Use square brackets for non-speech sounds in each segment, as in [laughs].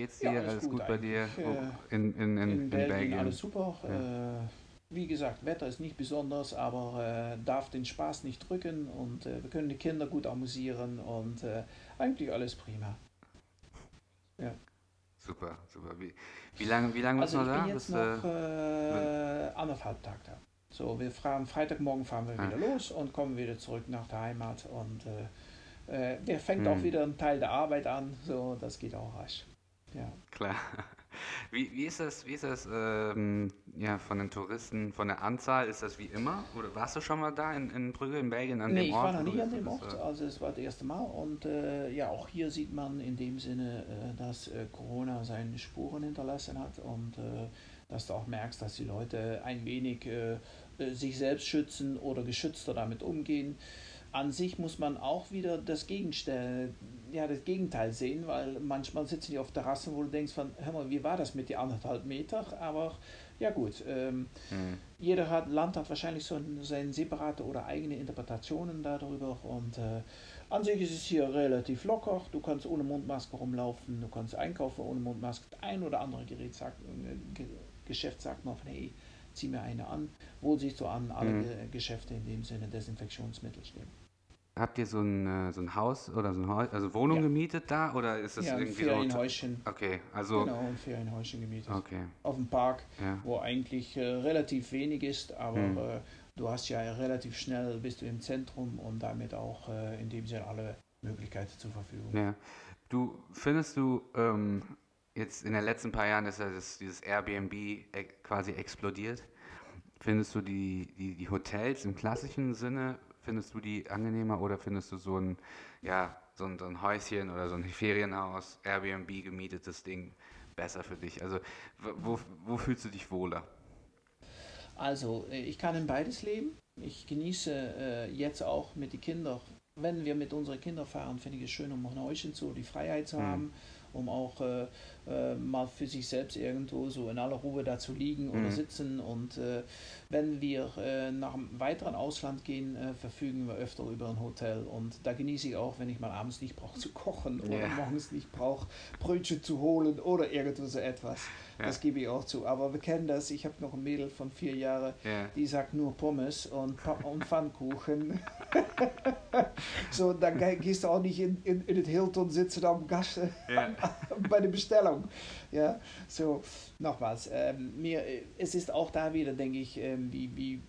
geht's dir? Ja, alles, alles gut, gut bei dir? Äh, in, in, in, In, Belgien, Belgien. alles super. Ja. Äh, wie gesagt, Wetter ist nicht besonders, aber äh, darf den Spaß nicht drücken und äh, wir können die Kinder gut amüsieren und äh, eigentlich alles prima. Super, super. Wie, wie lange wie lang bist Also du ich noch bin da? jetzt Bis, noch äh, äh, anderthalb Tage da. So, wir fahren Freitagmorgen fahren wir Ah. wieder los und kommen wieder zurück nach der Heimat und äh, äh, der fängt auch Hm. wieder ein Teil der Arbeit an. So, das geht auch rasch. Ja. Klar. [laughs] Wie, wie ist das, wie ist das ähm, ja, von den Touristen, von der Anzahl? Ist das wie immer? Oder warst du schon mal da in, in Brügge, in Belgien, an nee, dem ich Ort? war noch wo du nie an dem Ort, äh, also es war das erste Mal und äh, ja, auch hier sieht man in dem Sinne, äh, dass äh, Corona seine Spuren hinterlassen hat und äh, dass du auch merkst, dass die Leute ein wenig äh, sich selbst schützen oder geschützter damit umgehen. An sich muss man auch wieder das Gegenteil, ja, das Gegenteil sehen, weil manchmal sitzen die auf Terrassen, wo du denkst von, hör mal, wie war das mit die anderthalb Meter? Aber ja gut, ähm, hm. jeder hat, Land hat wahrscheinlich so ein- seine separate oder eigene Interpretationen darüber und äh, an sich ist es hier relativ locker. Du kannst ohne Mundmaske rumlaufen, du kannst einkaufen ohne Mundmaske. Ein oder andere Gerät sagt, äh, Ge Geschäft sagt mal von hey, zieh mir eine an. Wohl siehst du an, alle Mhm. Ge Geschäfte in dem Sinne Desinfektionsmittel stehen. Habt ihr so ein, äh, so ein Haus oder so ein Haus, also Wohnung Ja. gemietet da? Oder ist das ja, ein irgendwie so? Ferienhäuschen. Okay, also. Genau, ein Ferienhäuschen gemietet. Okay, Auf dem Park. ja. wo eigentlich äh, relativ wenig ist, aber Hm. äh, du hast ja relativ schnell bist du im Zentrum und damit auch äh, in dem Sinne alle Möglichkeiten zur Verfügung. Ja. Du, findest du, ähm, jetzt in den letzten paar Jahren ist ja das, dieses Airbnb e quasi explodiert. Findest du die, die, die Hotels im klassischen Sinne, findest du die angenehmer oder findest du so ein, ja, so ein, so ein Häuschen oder so ein Ferienhaus, Airbnb gemietetes Ding besser für dich? Also wo, wo fühlst du dich wohler? Also äh, ich kann in beides leben. Ich genieße äh, jetzt auch mit den Kindern, wenn wir mit unseren Kindern fahren, finde ich es schön, um ein Häuschen zu, die Freiheit zu Mhm. Um auch äh, äh, mal für sich selbst irgendwo so in aller Ruhe da zu liegen oder Mhm. sitzen. Und äh, wenn wir äh, nach einem weiteren Ausland gehen, äh, verfügen wir öfter über ein Hotel. Und da genieße ich auch, wenn ich mal abends nicht brauche zu kochen oder Ja. morgens nicht brauche, Brötchen zu holen oder irgendwo so etwas. Ja. Das gebe ich auch zu. Aber wir kennen das. Ich habe noch ein Mädel von vier Jahren, Ja. die sagt nur Pommes und, und Pfannkuchen. [laughs] so, dann ge- gehst du auch nicht in, in, in het Hilton sitzen am Gast Ja. [laughs] bei der Bestellung. Ja, so, nochmals. Ähm, mir, äh, es ist auch da wieder, denke ich, ähm, wie, wie,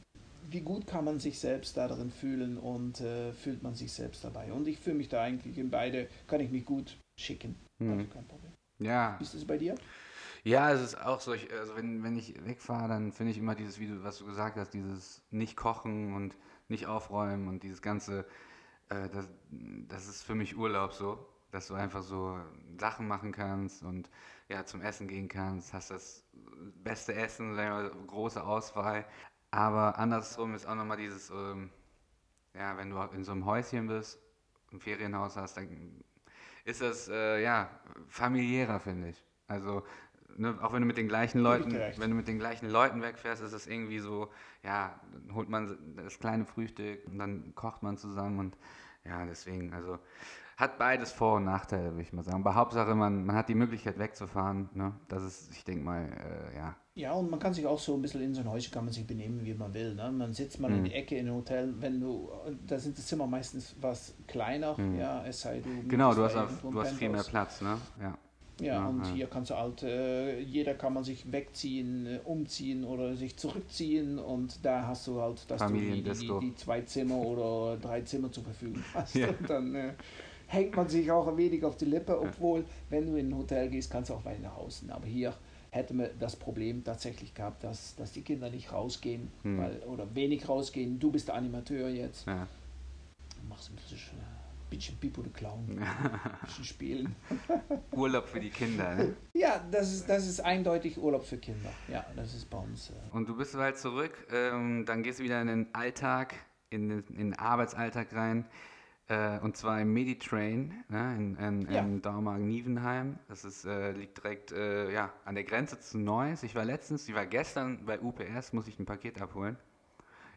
wie gut kann man sich selbst da drin fühlen und äh, fühlt man sich selbst dabei. Und ich fühle mich da eigentlich in beide, kann ich mich gut schicken. Also Hm. kein Problem. Ja, ist es bei dir? Ja, es ist auch so, ich, also wenn, wenn ich wegfahre, dann finde ich immer dieses, wie was du gesagt hast, dieses nicht kochen und nicht aufräumen und dieses ganze, äh, das, das ist für mich Urlaub so, dass du einfach so Sachen machen kannst und ja, zum Essen gehen kannst, hast das beste Essen, große Auswahl. Aber andersrum ist auch nochmal dieses, ähm, ja, wenn du in so einem Häuschen bist, ein Ferienhaus hast, dann ist das, äh, ja, familiärer, finde ich. Also, ne, auch wenn du mit den gleichen Leuten, wenn du mit den gleichen Leuten wegfährst, ist es irgendwie so, ja, dann holt man das kleine Frühstück und dann kocht man zusammen und ja, deswegen, also hat beides Vor- und Nachteile, würde ich mal sagen. Aber Hauptsache, man, man hat die Möglichkeit wegzufahren, ne? Das ist, ich denke mal, äh, ja. Ja, und man kann sich auch so ein bisschen in so ein Häuschen kann man sich benehmen, wie man will. Ne? Man sitzt mal in Mhm. die Ecke in einem Hotel, wenn du, da sind die Zimmer meistens was kleiner, Mhm. ja, es sei du. Genau, du hast, ein du hast viel mehr. Platz, ne? Ja. Ja, Ja, und hier kannst du halt, äh, jeder kann man sich wegziehen, äh, umziehen oder sich zurückziehen und da hast du halt, dass du die, die, die, zwei Zimmer oder drei Zimmer zur Verfügung [laughs] hast. Ja. Und dann äh, hängt man sich auch ein wenig auf die Lippe, obwohl, wenn du in ein Hotel gehst, kannst du auch weit nach außen. Aber hier hätte man das Problem tatsächlich gehabt, dass, dass die Kinder nicht rausgehen Hm. weil, oder wenig rausgehen. Du bist der Animateur jetzt, ja. machst ein bisschen, bisschen Pipo de Clown, bisschen spielen. [laughs] Urlaub für die Kinder, ne? Ja, das ist, das ist eindeutig Urlaub für Kinder. Ja, das ist bei uns. Äh, Und du bist bald zurück, ähm, dann gehst du wieder in den Alltag, in den, in den Arbeitsalltag rein. Äh, und zwar im Meditrain ne, in, in, Ja. in Dormagen-Nievenheim. Das ist, äh, liegt direkt äh, ja, an der Grenze zu Neuss. Ich war letztens, ich war gestern bei UPS, muss ich ein Paket abholen.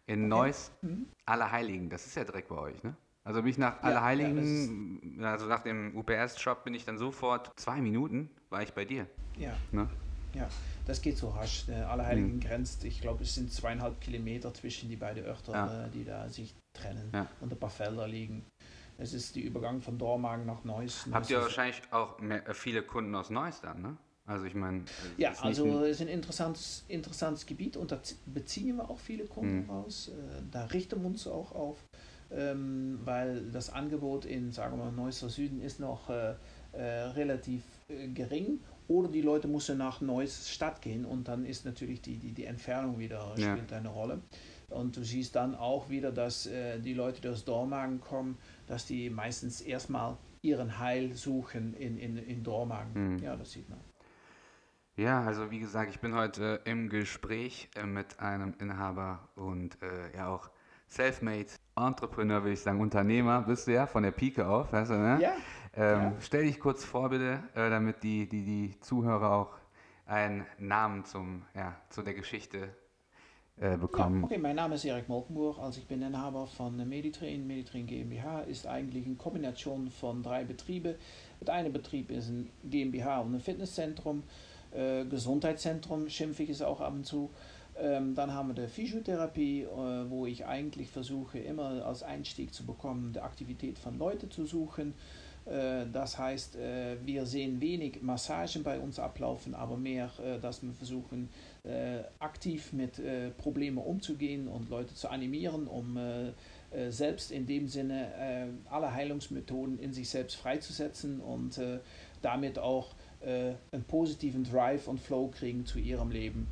In Neuss, mhm. Allerheiligen. Das ist ja direkt bei euch, ne? Also bin ich nach Ja, ja, Allerheiligen, also nach dem UPS-Shop bin ich dann sofort zwei Minuten, war ich bei dir. Ja. Ne? Ja, das geht so rasch. Der Allerheiligen mhm. grenzt, ich glaube, es sind zweieinhalb Kilometer zwischen die beiden Örter, ja. Äh, die da sich trennen ja. und ein paar Felder liegen. Es ist der Übergang von Dormagen nach Neuss. Habt ihr wahrscheinlich auch mehr, äh, viele Kunden aus Neuss dann, ne? Also ich meine. Ja, also es ist ein interessantes, interessantes Gebiet und da beziehen wir auch viele Kunden mhm. raus. Äh, da richten wir uns auch auf, ähm, weil das Angebot in, sagen wir mal, Neusser Süden ist noch äh, äh, relativ äh, gering. Oder die Leute müssen nach Neuss Stadt gehen und dann ist natürlich die, die, die Entfernung wieder ja. spielt eine Rolle. Und du siehst dann auch wieder, dass äh, die Leute, die aus Dormagen kommen, dass die meistens erstmal ihren Heil suchen in, in, in Dormagen. Mhm. Ja, das sieht man. Ja, also wie gesagt, ich bin heute äh, im Gespräch äh, mit einem Inhaber und ja auch Selfmade Entrepreneur, würde ich sagen, Unternehmer bist du ja von der Pike auf, weißt du, ne? Ja. Ähm, ja. Stell dich kurz vor, bitte, äh, damit die, die, die Zuhörer auch einen Namen zum, ja, zu der Geschichte äh, bekommen. Ja, okay, mein Name ist Erik Molkenburg, also ich bin Inhaber von Meditrain. Meditrain GmbH ist eigentlich eine Kombination von drei Betrieben. Der eine Betrieb ist ein GmbH und ein Fitnesszentrum. Äh, Gesundheitszentrum schimpfe ich es auch ab und zu. Ähm, dann haben wir die Physiotherapie, äh, wo ich eigentlich versuche, immer als Einstieg zu bekommen, die Aktivität von Leuten zu suchen. Äh, das heißt, äh, wir sehen wenig Massagen bei uns ablaufen, aber mehr, äh, dass wir versuchen, äh, aktiv mit Problemen umzugehen und Leute zu animieren, um selbst in dem Sinne alle Heilungsmethoden in sich selbst freizusetzen und damit auch äh, einen positiven Drive und Flow kriegen zu ihrem Leben.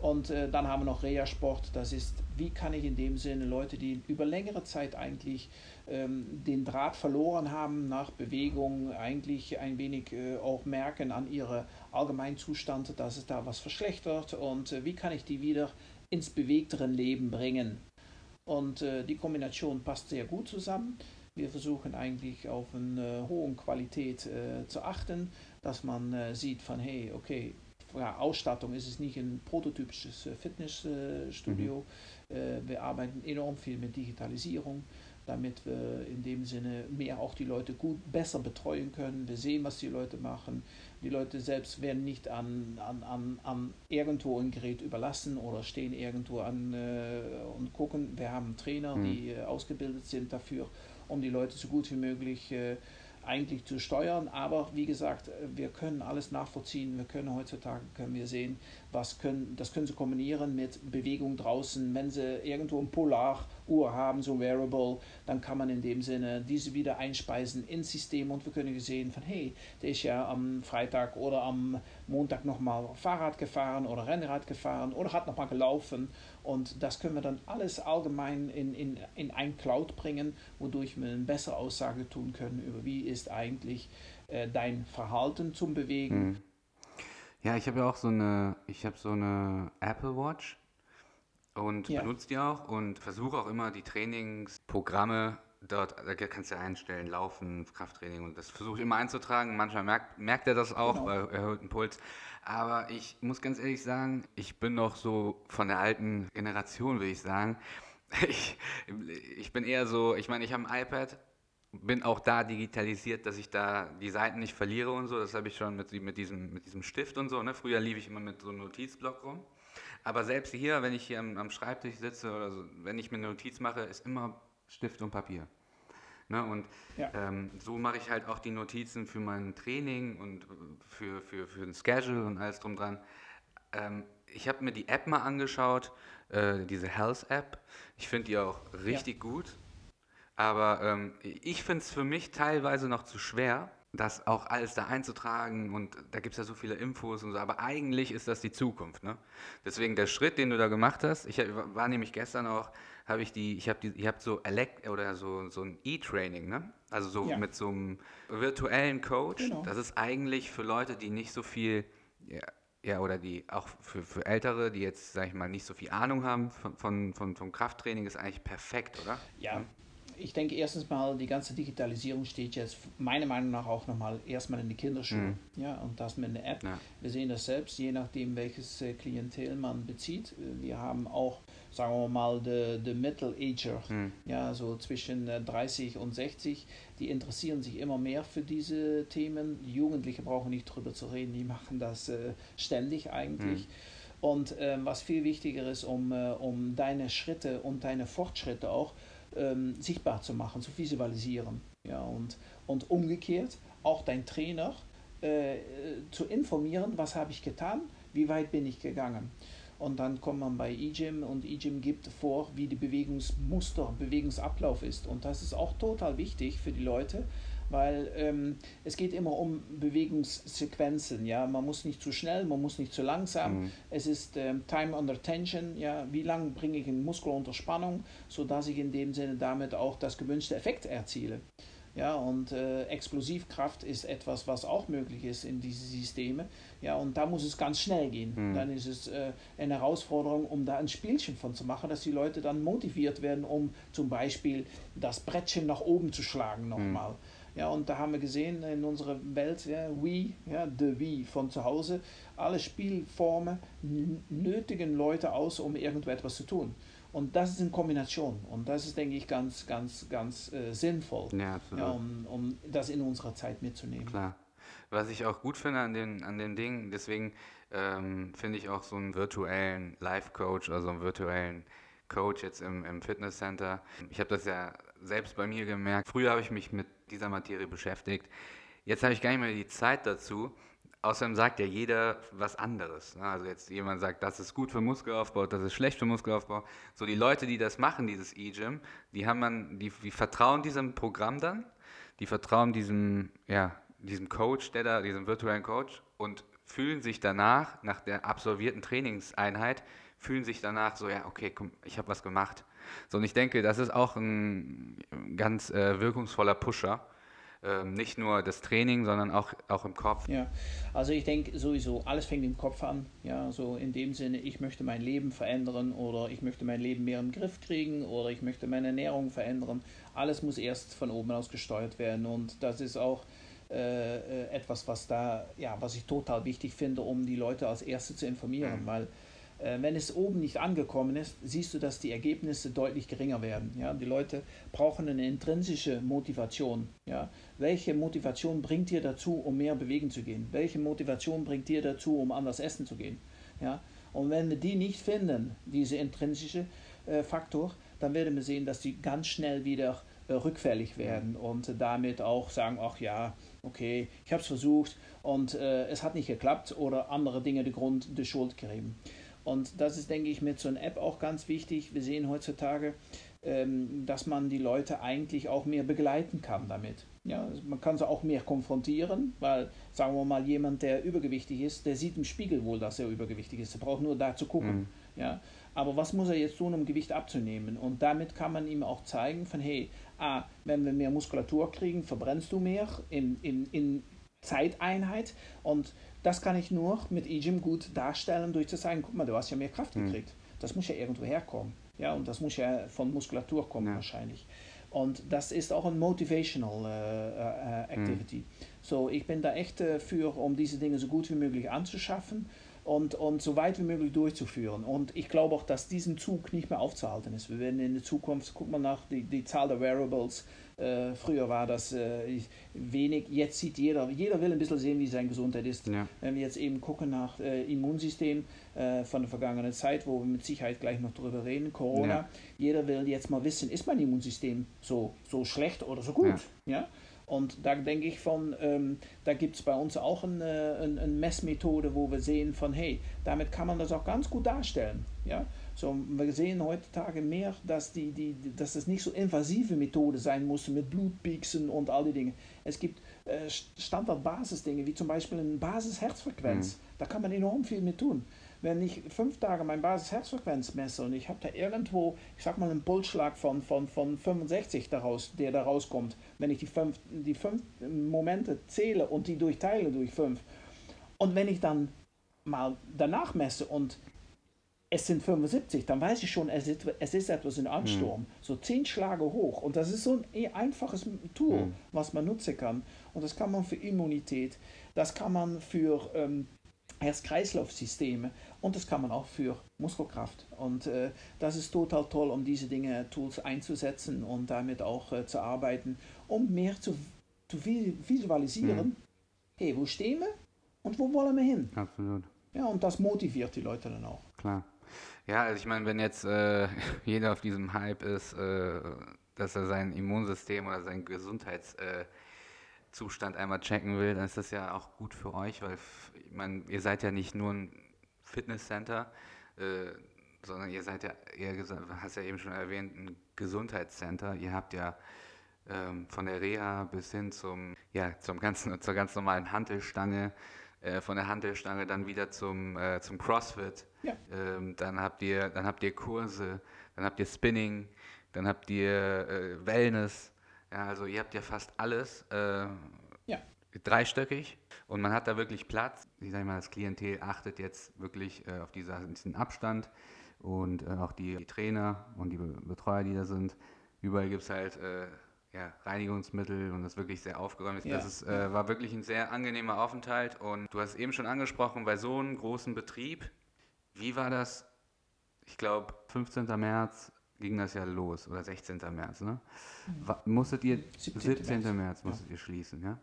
Und äh, dann haben wir noch Reha-Sport. Das ist, wie kann ich in dem Sinne Leute, die über längere Zeit eigentlich ähm, den Draht verloren haben nach Bewegung, eigentlich ein wenig äh, auch merken an ihre Allgemeinzustand, dass es da was verschlechtert und äh, wie kann ich die wieder ins bewegteren Leben bringen. Und äh, die Kombination passt sehr gut zusammen. Wir versuchen eigentlich auf eine hohe Qualität äh, zu achten dass man äh, sieht von, hey, okay, ja, Ausstattung ist es nicht ein prototypisches äh, Fitnessstudio. Mhm. Äh, wir arbeiten enorm viel mit Digitalisierung, damit wir in dem Sinne mehr auch die Leute gut, besser betreuen können. Wir sehen, was die Leute machen. Die Leute selbst werden nicht an, an, an, an irgendwo ein Gerät überlassen oder stehen irgendwo an äh, und gucken. Wir haben Trainer, mhm. die äh, ausgebildet sind dafür, um die Leute so gut wie möglich äh, eigentlich zu steuern. Aber wie gesagt, wir können alles nachvollziehen. Wir können heutzutage können wir sehen, was können, das können sie kombinieren mit Bewegung draußen. Wenn sie irgendwo ein Polaruhr haben, so Wearable, dann kann man in dem Sinne diese wieder einspeisen ins System und wir können sehen von, hey, der ist ja am Freitag oder am Montag nochmal Fahrrad gefahren oder Rennrad gefahren oder hat nochmal gelaufen und das können wir dann alles allgemein in, in, in ein Cloud bringen, wodurch wir eine bessere Aussage tun können über wie ist eigentlich äh, dein Verhalten zum Bewegen. Hm. Ja, ich habe ja auch so eine, ich habe so eine Apple Watch und ja. benutze die auch und versuche auch immer die Trainingsprogramme dort, da kannst du ja einstellen, Laufen, Krafttraining und das versuche ich immer einzutragen. Manchmal merkt, merkt er das auch, genau. weil er hört einen Puls. Aber ich muss ganz ehrlich sagen, ich bin noch so von der alten Generation, will ich sagen. [laughs] Ich, ich bin eher so, ich meine, ich habe ein iPad, bin auch da digitalisiert, dass ich da die Seiten nicht verliere und so. Das habe ich schon mit, mit, diesem, mit diesem Stift und so. Ne? Früher lief ich immer mit so einem Notizblock rum. Aber selbst hier, wenn ich hier am, am Schreibtisch sitze oder so, wenn ich mir eine Notiz mache, ist immer Stift und Papier. Ne? Und ja. ähm, so mache ich halt auch die Notizen für mein Training und für, für, für den Schedule und alles drum dran. Ähm, ich habe mir die App mal angeschaut, äh, diese Health App. Ich finde die auch richtig ja. gut. Aber ähm, ich finde es für mich teilweise noch zu schwer, das auch alles da einzutragen und da gibt es ja so viele Infos und so, aber eigentlich ist das die Zukunft. Ne? Deswegen der Schritt, den du da gemacht hast, ich war nämlich gestern auch habe ich die, ich habe die, ihr habt so Elect oder so, so ein E-Training, ne? Also so ja. mit so einem virtuellen Coach. Genau. Das ist eigentlich für Leute, die nicht so viel, ja, ja, oder die auch für, für Ältere, die jetzt, sag ich mal, nicht so viel Ahnung haben von, von, von vom Krafttraining, ist eigentlich perfekt, oder? Ja. Ich denke erstens mal, die ganze Digitalisierung steht jetzt meiner Meinung nach auch nochmal erstmal in die Kinderschuhe. Mhm. Ja, und das mit einer App. Ja. Wir sehen das selbst, je nachdem, welches äh, Klientel man bezieht. Wir haben auch, sagen wir mal, die Middle-Ager, mhm. ja, so zwischen 30 und 60, die interessieren sich immer mehr für diese Themen. Die Jugendliche brauchen nicht drüber zu reden, die machen das äh, ständig eigentlich. Mhm. Und ähm, was viel wichtiger ist, um, äh, um deine Schritte und deine Fortschritte auch ähm, sichtbar zu machen, zu visualisieren. Ja, und, und umgekehrt auch dein Trainer äh, zu informieren, was habe ich getan, wie weit bin ich gegangen. Und dann kommt man bei eGym und eGym gibt vor, wie die Bewegungsmuster, Bewegungsablauf ist. Und das ist auch total wichtig für die Leute, weil ähm, es geht immer um Bewegungssequenzen. Ja, man muss nicht zu schnell, man muss nicht zu langsam. Mhm. Es ist ähm, Time under Tension. Ja, wie lange bringe ich einen Muskel unter Spannung, sodass ich in dem Sinne damit auch das gewünschte Effekt erziele. Ja, und äh, Explosivkraft ist etwas, was auch möglich ist in diese Systeme. Ja, und da muss es ganz schnell gehen. Mhm. Dann ist es äh, eine Herausforderung, um da ein Spielchen von zu machen, dass die Leute dann motiviert werden, um zum Beispiel das Brettchen nach oben zu schlagen nochmal. Mhm. Ja, und da haben wir gesehen in unserer Welt, ja, Wii, ja, The Wii von zu Hause, alle Spielformen nötigen Leute aus, um irgendetwas zu tun. Und das ist in Kombination. Und das ist, denke ich, ganz, ganz, ganz äh, sinnvoll, ja, ja, um, um das in unserer Zeit mitzunehmen. Klar. Was ich auch gut finde an den, an den Dingen, deswegen ähm, finde ich auch so einen virtuellen Life-Coach, also einen virtuellen Coach jetzt im, im Fitnesscenter. Ich habe das ja selbst bei mir gemerkt. Früher habe ich mich mit dieser Materie beschäftigt. Jetzt habe ich gar nicht mehr die Zeit dazu. Außerdem sagt ja jeder was anderes. Ne? Also jetzt jemand sagt, das ist gut für Muskelaufbau, das ist schlecht für Muskelaufbau. So die Leute, die das machen, dieses E-Gym, die haben man, die, die vertrauen diesem Programm dann, die vertrauen diesem, ja, diesem Coach, der da, diesem virtuellen Coach und fühlen sich danach, nach der absolvierten Trainingseinheit, fühlen sich danach so, ja, okay, komm, ich habe was gemacht. So, und ich denke, das ist auch ein ganz äh, wirkungsvoller Pusher. Ähm, nicht nur das Training, sondern auch, auch im Kopf. Ja, also ich denke sowieso, alles fängt im Kopf an. Ja, so in dem Sinne, ich möchte mein Leben verändern oder ich möchte mein Leben mehr im Griff kriegen oder ich möchte meine Ernährung verändern. Alles muss erst von oben aus gesteuert werden und das ist auch äh, äh etwas, was da, ja, was ich total wichtig finde, um die Leute als Erste zu informieren, mhm. weil wenn es oben nicht angekommen ist, siehst du, dass die Ergebnisse deutlich geringer werden. Ja? Die Leute brauchen eine intrinsische Motivation. Ja? Welche Motivation bringt dir dazu, um mehr bewegen zu gehen? Welche Motivation bringt dir dazu, um anders essen zu gehen? Ja? Und wenn wir die nicht finden, diese intrinsische äh, Faktor, dann werden wir sehen, dass die ganz schnell wieder äh, rückfällig werden und damit auch sagen, ach ja, okay, ich habe es versucht und äh, es hat nicht geklappt oder andere Dinge die Grund, die Schuld geben. Und das ist, denke ich, mit so einer App auch ganz wichtig. Wir sehen heutzutage, ähm, dass man die Leute eigentlich auch mehr begleiten kann damit. Ja, also man kann sie auch mehr konfrontieren, weil, sagen wir mal, jemand, der übergewichtig ist, der sieht im Spiegel wohl, dass er übergewichtig ist. Er braucht nur da zu gucken. Mhm. Ja, aber was muss er jetzt tun, um Gewicht abzunehmen? Und damit kann man ihm auch zeigen, von hey, ah, wenn wir mehr Muskulatur kriegen, verbrennst du mehr in, in, in Zeiteinheit und das kann ich nur mit eGym gut darstellen, durch zu sagen, guck mal, du hast ja mehr Kraft mhm. gekriegt. Das muss ja irgendwo herkommen. Ja, und das muss ja von Muskulatur kommen ja. wahrscheinlich. Und das ist auch ein Motivational äh, äh, Activity. Mhm. So, ich bin da echt äh, für, um diese Dinge so gut wie möglich anzuschaffen und, und so weit wie möglich durchzuführen. Und ich glaube auch, dass diesen Zug nicht mehr aufzuhalten ist. Wir werden in der Zukunft, guck mal nach, die, die Zahl der Wearables, äh, früher war das äh, wenig, jetzt sieht jeder, jeder will ein bisschen sehen, wie seine Gesundheit ist. Ja. Wenn wir jetzt eben gucken nach äh, Immunsystem äh, von der vergangenen Zeit, wo wir mit Sicherheit gleich noch drüber reden, Corona, ja. jeder will jetzt mal wissen, ist mein Immunsystem so, so schlecht oder so gut? Ja. ja? Und da denke ich von, ähm, da gibt es bei uns auch eine, eine, Messmethode, wo wir sehen von, hey, damit kann man das auch ganz gut darstellen. Ja? So, wir sehen heutzutage mehr, dass, die, die, dass das nicht so invasive Methode sein muss mit Blutpieksen und all die Dinge. Es gibt äh, Standard-Basisdinge, wie zum Beispiel eine Basis-Herzfrequenz. Mhm. Da kann man enorm viel mit tun. Wenn ich fünf Tage meine Basis-Herzfrequenz messe und ich habe da irgendwo, ich sag mal, einen Pulsschlag von, von, von 65 daraus, der da rauskommt, wenn ich die fünf, die fünf Momente zähle und die durchteile durch fünf, und wenn ich dann mal danach messe und es sind 75, dann weiß ich schon, es ist, es ist etwas in Ansturm. Mhm. So zehn Schlage hoch. Und das ist so ein eh einfaches Tool, mhm. was man nutzen kann. Und das kann man für Immunität, das kann man für ähm, Herz-Kreislauf-Systeme und das kann man auch für Muskelkraft. Und äh, das ist total toll, um diese Dinge, Tools einzusetzen und damit auch äh, zu arbeiten, um mehr zu, zu visualisieren. Mhm. Hey, wo stehen wir und wo wollen wir hin? Absolut. Ja, und das motiviert die Leute dann auch. Klar. Ja, also ich meine, wenn jetzt äh, [laughs] jeder auf diesem Hype ist, äh, dass er sein Immunsystem oder seinen Gesundheitszustand äh, einmal checken will, dann ist das ja auch gut für euch, weil ich meine, ihr seid ja nicht nur ein Fitnesscenter, äh, sondern ihr seid ja, gesagt, hast ja eben schon erwähnt, ein Gesundheitscenter. Ihr habt ja ähm, von der Reha bis hin zum, ja, zum ganzen, [laughs] zur ganz normalen Hantelstange äh, von der Handelstange dann wieder zum, äh, zum CrossFit. Ja. Ähm, dann, habt ihr, dann habt ihr Kurse, dann habt ihr Spinning, dann habt ihr äh, Wellness. Ja, also ihr habt ja fast alles äh, ja. dreistöckig und man hat da wirklich Platz. Ich sage mal, das Klientel achtet jetzt wirklich äh, auf dieser, diesen Abstand und äh, auch die, die, Trainer und die Betreuer, die da sind. Überall gibt es halt ja, Reinigungsmittel und das wirklich sehr aufgeräumt ist. Ja. Das ist, äh, war wirklich ein sehr angenehmer Aufenthalt und du hast eben schon angesprochen, bei so einem großen Betrieb, wie war das? Ich glaube, 15. März ging das ja los oder 16. März, ne? Mhm. Musstet ihr 17. 17. März, musstet ja. ihr schließen, ja?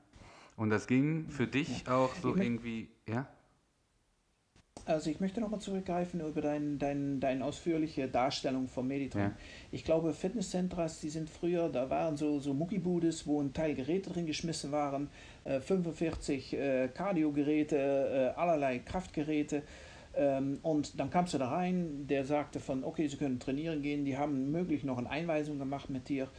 Und das ging für dich auch so irgendwie, ja? Also ich möchte nochmal zurückgreifen über deine dein, dein ausführliche Darstellung von Meditron. Ja. Ich glaube, Fitnesszentras, die sind früher, da waren so, so Muckibudes, wo ein Teil Geräte drin geschmissen waren, äh, 45 äh, Cardio-Geräte, äh, allerlei Kraftgeräte. Ähm, und dann kamst du da rein, der sagte von, okay, sie können trainieren gehen, die haben möglich noch eine Einweisung gemacht mit dir.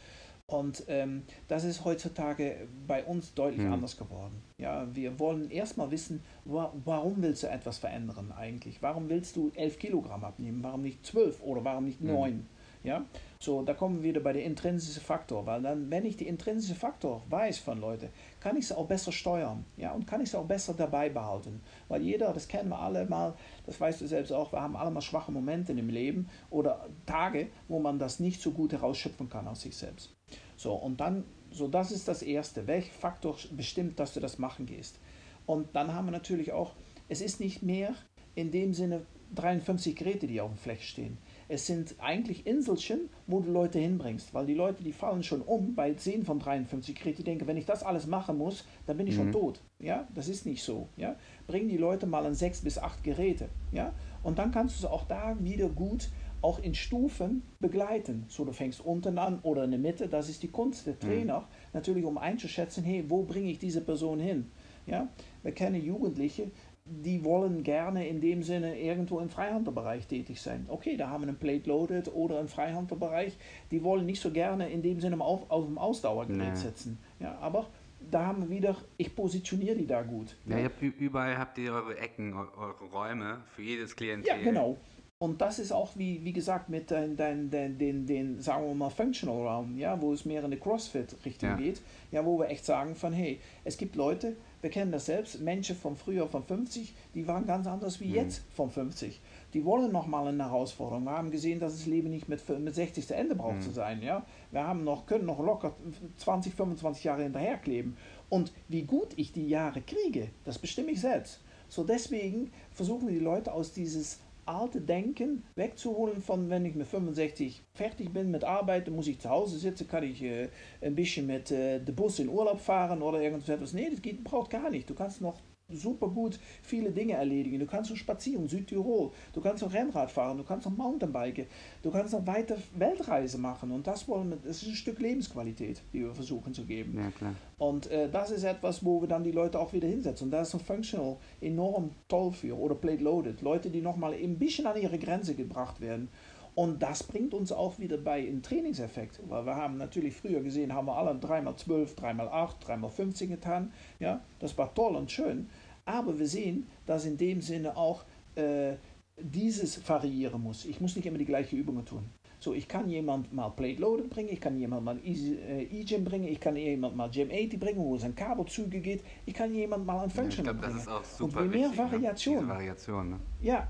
Und ähm, das ist heutzutage bei uns deutlich mhm. anders geworden. Ja, wir wollen erstmal wissen, wa warum willst du etwas verändern eigentlich? Warum willst du 11 Kilogramm abnehmen? Warum nicht 12 oder warum nicht 9? Mhm. Ja, so, da kommen wir wieder bei der intrinsischen Faktor, weil dann, wenn ich die intrinsische Faktor weiß von Leuten, kann ich sie auch besser steuern, ja, und kann ich sie auch besser dabei behalten, weil jeder, das kennen wir alle mal, das weißt du selbst auch, wir haben alle mal schwache Momente im Leben oder Tage, wo man das nicht so gut herausschöpfen kann aus sich selbst. So, und dann, so das ist das Erste. Welcher Faktor bestimmt, dass du das machen gehst? Und dann haben wir natürlich auch, es ist nicht mehr in dem Sinne 53 Geräte, die auf dem Fleck stehen. Es sind eigentlich Inselchen, wo du Leute hinbringst, weil die Leute, die fallen schon um bei 10 von 53 Geräten, die denken, wenn ich das alles machen muss, dann bin ich mhm. schon tot. Ja, das ist nicht so. Ja, bring die Leute mal an 6 bis 8 Geräte. Ja, und dann kannst du es auch da wieder gut auch in Stufen begleiten. So, du fängst unten an oder in der Mitte, das ist die Kunst der mhm. Trainer, mhm. natürlich um einzuschätzen, hey, wo bringe ich diese Person hin? Ja, wir kennen Jugendliche, die wollen gerne in dem Sinne irgendwo im Freihandelbereich tätig sein. Okay, da haben wir einen Plate Loaded oder einen Freihandelbereich, die wollen nicht so gerne in dem Sinne auf, auf dem Ausdauergerät nee. setzen. Ja, aber da haben wir wieder, ich positioniere die da gut. Ja, ja. Habt, überall habt ihr eure Ecken, eure Räume für jedes Klientel. Ja, genau. Und das ist auch, wie, wie gesagt, mit den, den, den, den, sagen wir mal, Functional Raum, ja, wo es mehr in eine CrossFit-Richtung ja. geht, ja, wo wir echt sagen von, hey, es gibt Leute, wir kennen das selbst, Menschen von früher, von 50, die waren ganz anders wie mhm. jetzt von 50. Die wollen nochmal eine Herausforderung. Wir haben gesehen, dass das Leben nicht mit, mit 60 zu Ende braucht mhm. zu sein, ja. Wir haben noch, können noch locker 20, 25 Jahre hinterherkleben. Und wie gut ich die Jahre kriege, das bestimme ich selbst. So deswegen versuchen wir die Leute aus dieses alte Denken wegzuholen von, wenn ich mit 65 fertig bin mit Arbeiten, muss ich zu Hause sitzen, kann ich äh, ein bisschen mit äh, dem Bus in Urlaub fahren oder irgendwas. Nee, das geht, braucht gar nicht. Du kannst noch super gut viele Dinge erledigen. Du kannst noch spazieren, Südtirol, du kannst noch Rennrad fahren, du kannst noch Mountainbiken, du kannst noch weiter Weltreise machen und das wollen wir, das ist ein Stück Lebensqualität, die wir versuchen zu geben. Ja. Und äh, das ist etwas, wo wir dann die Leute auch wieder hinsetzen und da ist ein Functional enorm toll für oder Plate Loaded, Leute, die nochmal ein bisschen an ihre Grenze gebracht werden. Und das bringt uns auch wieder bei einen Trainingseffekt, weil wir haben natürlich früher gesehen, haben wir alle 3x12, 3x8, 3x15 getan. Ja, das war toll und schön. Aber wir sehen, dass in dem Sinne auch äh, dieses variieren muss. Ich muss nicht immer die gleiche Übungen tun. So, ich kann jemand mal Plate Loaded bringen, ich kann jemand mal äh, E-Gym bringen, ich kann jemand mal Gym 80 bringen, wo es an Kabelzüge geht, ich kann jemand mal ein Function ja, ich glaub, bringen. Das ist auch super Und je mehr wichtig, Variation. Ne? Variation ne? ja,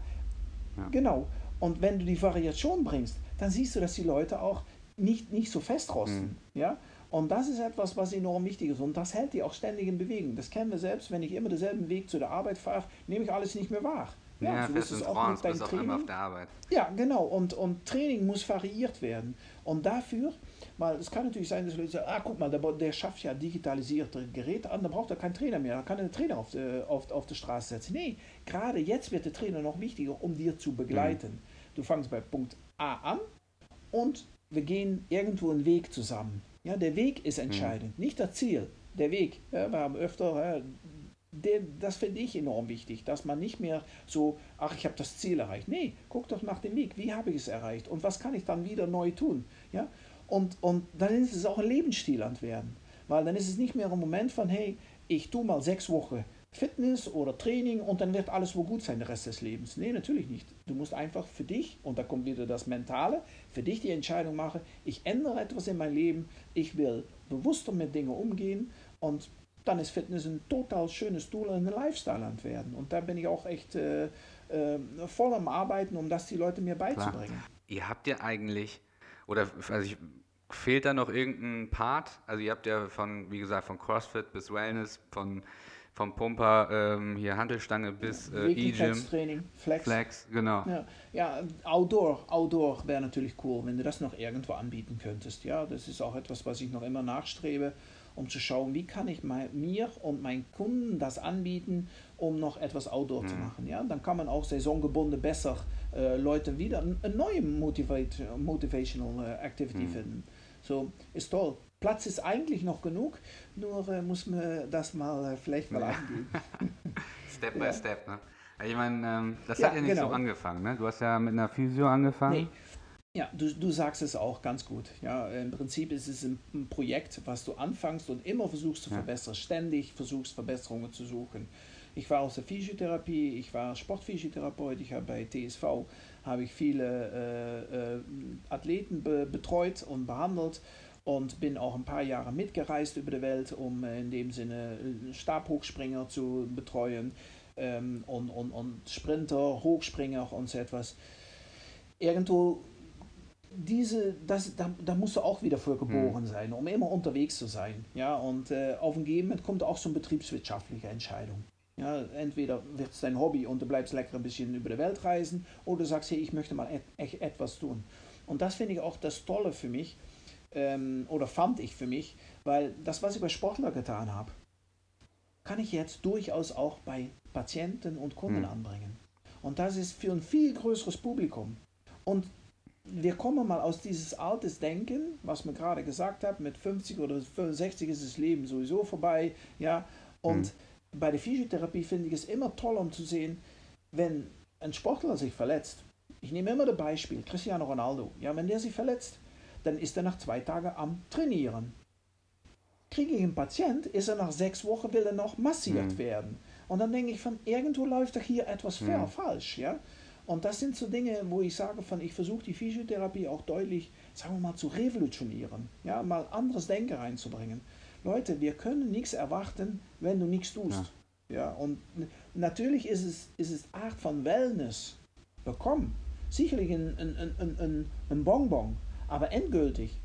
ja, genau. Und wenn du die Variation bringst, dann siehst du, dass die Leute auch nicht, nicht so festrosten. Mhm. Ja? Und das ist etwas, was enorm wichtig ist. Und das hält die auch ständig in Bewegung. Das kennen wir selbst, wenn ich immer denselben Weg zu der Arbeit fahre, nehme ich alles nicht mehr wahr. Ja, ja so ist es auch mit deinem Training. auf der Arbeit. Ja, genau. Und, und Training muss variiert werden. Und dafür, weil es kann natürlich sein, dass Leute sagen, ah, guck mal, der, der schafft ja digitalisierte Geräte an, da braucht er keinen Trainer mehr, da kann er einen Trainer auf die, auf, auf die Straße setzen. Nee, gerade jetzt wird der Trainer noch wichtiger, um dir zu begleiten. Mhm. Du fängst bei Punkt A an und wir gehen irgendwo einen Weg zusammen. Ja, der Weg ist entscheidend, mhm. nicht das Ziel. Der Weg. Ja, wir haben öfter, ja, den, das finde ich enorm wichtig, dass man nicht mehr so, ach, ich habe das Ziel erreicht. Nee, guck doch nach dem Weg, wie habe ich es erreicht und was kann ich dann wieder neu tun. Ja? Und, und dann ist es auch ein Lebensstil an werden. Weil dann ist es nicht mehr ein Moment von, hey, ich tue mal sechs Wochen Fitness oder Training und dann wird alles wohl gut sein, der Rest des Lebens. Nee, natürlich nicht. Du musst einfach für dich, und da kommt wieder das Mentale, für dich die Entscheidung machen, ich ändere etwas in mein Leben, ich will bewusster mit Dingen umgehen und dann ist Fitness ein total schönes Tool und ein Lifestyle an werden. Und da bin ich auch echt äh, äh, voll am Arbeiten, um das die Leute mir beizubringen. Klar. Ihr habt ja eigentlich, oder also ich, fehlt da noch irgendein Part? Also ihr habt ja von, wie gesagt, von CrossFit bis Wellness, von vom Pumper ähm, hier Handelstange bis äh, E-Gym. Training, Flex. Flex, genau. Ja, ja, Outdoor, Outdoor wäre natürlich cool, wenn du das noch irgendwo anbieten könntest. Ja, das ist auch etwas, was ich noch immer nachstrebe, um zu schauen, wie kann ich mein, mir und meinen Kunden das anbieten, um noch etwas Outdoor mhm. zu machen. Ja, dann kann man auch saisongebunden besser äh, Leute wieder eine neue Motivate, Motivational äh, Activity mhm. finden. So, ist toll. Platz ist eigentlich noch genug, nur äh, muss man das mal äh, vielleicht mal ja. angehen. [laughs] step by step, ne? Ich meine, ähm, das ja, hat ja nicht genau. so angefangen, ne? Du hast ja mit einer Physio angefangen. Nee. Ja, du, du sagst es auch ganz gut. Ja, Im Prinzip ist es ein, ein Projekt, was du anfängst und immer versuchst zu ja. verbessern, ständig versuchst Verbesserungen zu suchen. Ich war aus der Physiotherapie, ich war Sportphysiotherapeut, ich habe bei TSV habe ich viele äh, äh, Athleten be betreut und behandelt und bin auch ein paar Jahre mitgereist über die Welt, um in dem Sinne Stabhochspringer zu betreuen ähm, und, und, und Sprinter, Hochspringer und so etwas. Irgendwo diese, das, da, da musst du auch wieder für geboren hm. sein, um immer unterwegs zu sein. Ja, und äh, auf ein Moment kommt auch so eine betriebswirtschaftliche Entscheidung. Ja, entweder wird es dein Hobby und du bleibst lecker ein bisschen über die Welt reisen oder du sagst, hey, ich möchte mal et, et, etwas tun. Und das finde ich auch das Tolle für mich, ähm, oder fand ich für mich, weil das, was ich bei Sportler getan habe, kann ich jetzt durchaus auch bei Patienten und Kunden mhm. anbringen. Und das ist für ein viel größeres Publikum. Und wir kommen mal aus dieses altes Denken, was man gerade gesagt hat, mit 50 oder 65 ist das Leben sowieso vorbei, ja. Und mhm. bei der Physiotherapie finde ich es immer toll, um zu sehen, wenn ein Sportler sich verletzt. Ich nehme immer das Beispiel, Cristiano Ronaldo. Ja, wenn der sich verletzt, dann ist er nach zwei Tagen am Trainieren. Kriege ich einen Patient, ist er nach sechs Wochen, will er noch massiert mhm. werden. Und dann denke ich von, irgendwo läuft doch hier etwas mhm. falsch, ja. Und das sind so Dinge, wo ich sage von, ich versuche die Physiotherapie auch deutlich, sagen wir mal, zu revolutionieren, ja, mal anderes Denken reinzubringen. Leute, wir können nichts erwarten, wenn du nichts tust. Ja, ja und natürlich ist es, ist es Art von Wellness bekommen. Sicherlich ein, ein, ein, ein, ein Bonbon, aber endgültig,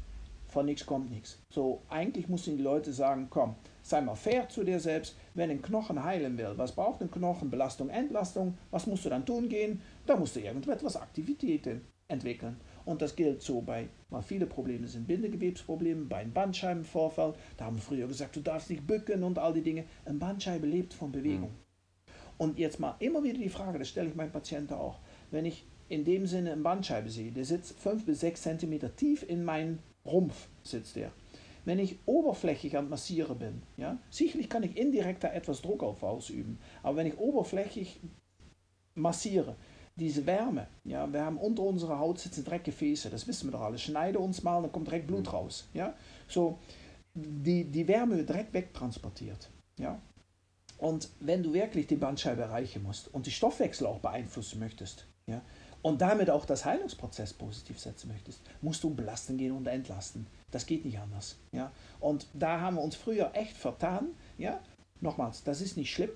von nichts kommt nichts. So, eigentlich müssen die Leute sagen, komm, sei mal fair zu dir selbst. Wenn ein Knochen heilen will, was braucht ein Knochen? Belastung, Entlastung. Was musst du dann tun gehen? Da musst du irgendetwas Aktivitäten entwickeln. Und das gilt so bei, weil viele Probleme sind Bindegewebsprobleme, bei einem Bandscheibenvorfall. Da haben wir früher gesagt, du darfst nicht bücken und all die Dinge. Ein Bandscheibe lebt von Bewegung. Mhm. Und jetzt mal immer wieder die Frage, das stelle ich meinen Patienten auch. Wenn ich in dem Sinne eine Bandscheibe sehe, der sitzt 5 bis 6 cm tief in meinen Rumpf, sitzt der. Wenn ich oberflächlich am Massieren bin, ja, sicherlich kann ich indirekt da etwas Druck auf ausüben, aber wenn ich oberflächlich massiere, diese Wärme, ja, wir haben unter unserer Haut sitzen Dreckgefäße, das wissen wir doch alle, schneide uns mal, dann kommt direkt Blut mhm. raus, ja, so, die, die Wärme wird direkt wegtransportiert, ja, und wenn du wirklich die Bandscheibe erreichen musst und die Stoffwechsel auch beeinflussen möchtest, ja, und damit auch das Heilungsprozess positiv setzen möchtest, musst du belasten gehen und entlasten. Das geht nicht anders. Ja? Und da haben wir uns früher echt vertan. Ja? Nochmals, das ist nicht schlimm.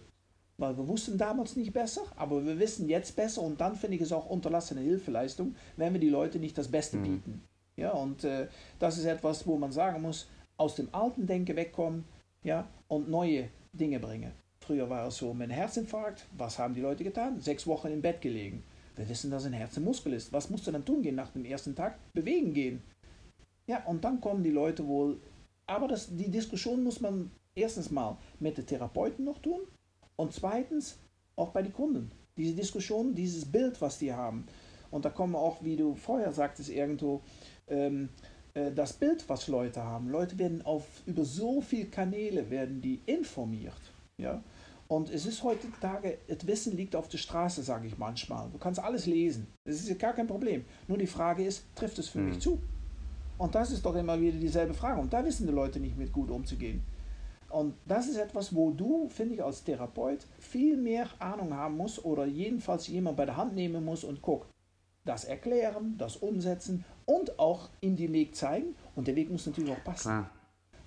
weil wir wussten damals nicht besser, aber wir wissen jetzt besser und dann finde ich es auch unterlassene Hilfeleistung, wenn wir die Leute nicht das Beste mhm. bieten. Ja, und äh, das ist etwas, wo man sagen muss, aus dem alten Denken wegkommen ja, und neue Dinge bringen. Früher war es so mit einem Herzinfarkt, was haben die Leute getan? Sechs Wochen im Bett gelegen. Wir wissen, dass ein Herz ein Muskel ist. Was musst du dann tun gehen nach dem ersten Tag? Bewegen gehen. Ja, und dann kommen die Leute wohl. Aber das, die Diskussion muss man erstens mal mit den Therapeuten noch tun und zweitens auch bei den Kunden. Diese Diskussion, dieses Bild, was die haben. Und da kommen auch, wie du vorher sagtest, irgendwo, ähm, äh, das Bild, was Leute haben. Leute werden auf über so viele Kanäle werden die informiert. Ja? Und es ist heutzutage, das Wissen liegt auf der Straße, sage ich manchmal. Du kannst alles lesen. Das ist gar kein Problem. Nur die Frage ist, trifft es für mhm. mich zu? Und das ist doch immer wieder dieselbe Frage. Und da wissen die Leute nicht mit gut umzugehen. Und das ist etwas, wo du, finde ich, als Therapeut viel mehr Ahnung haben musst oder jedenfalls jemand bei der Hand nehmen muss und guck, das erklären, das umsetzen und auch ihm den Weg zeigen. Und der Weg muss natürlich auch passen. Klar.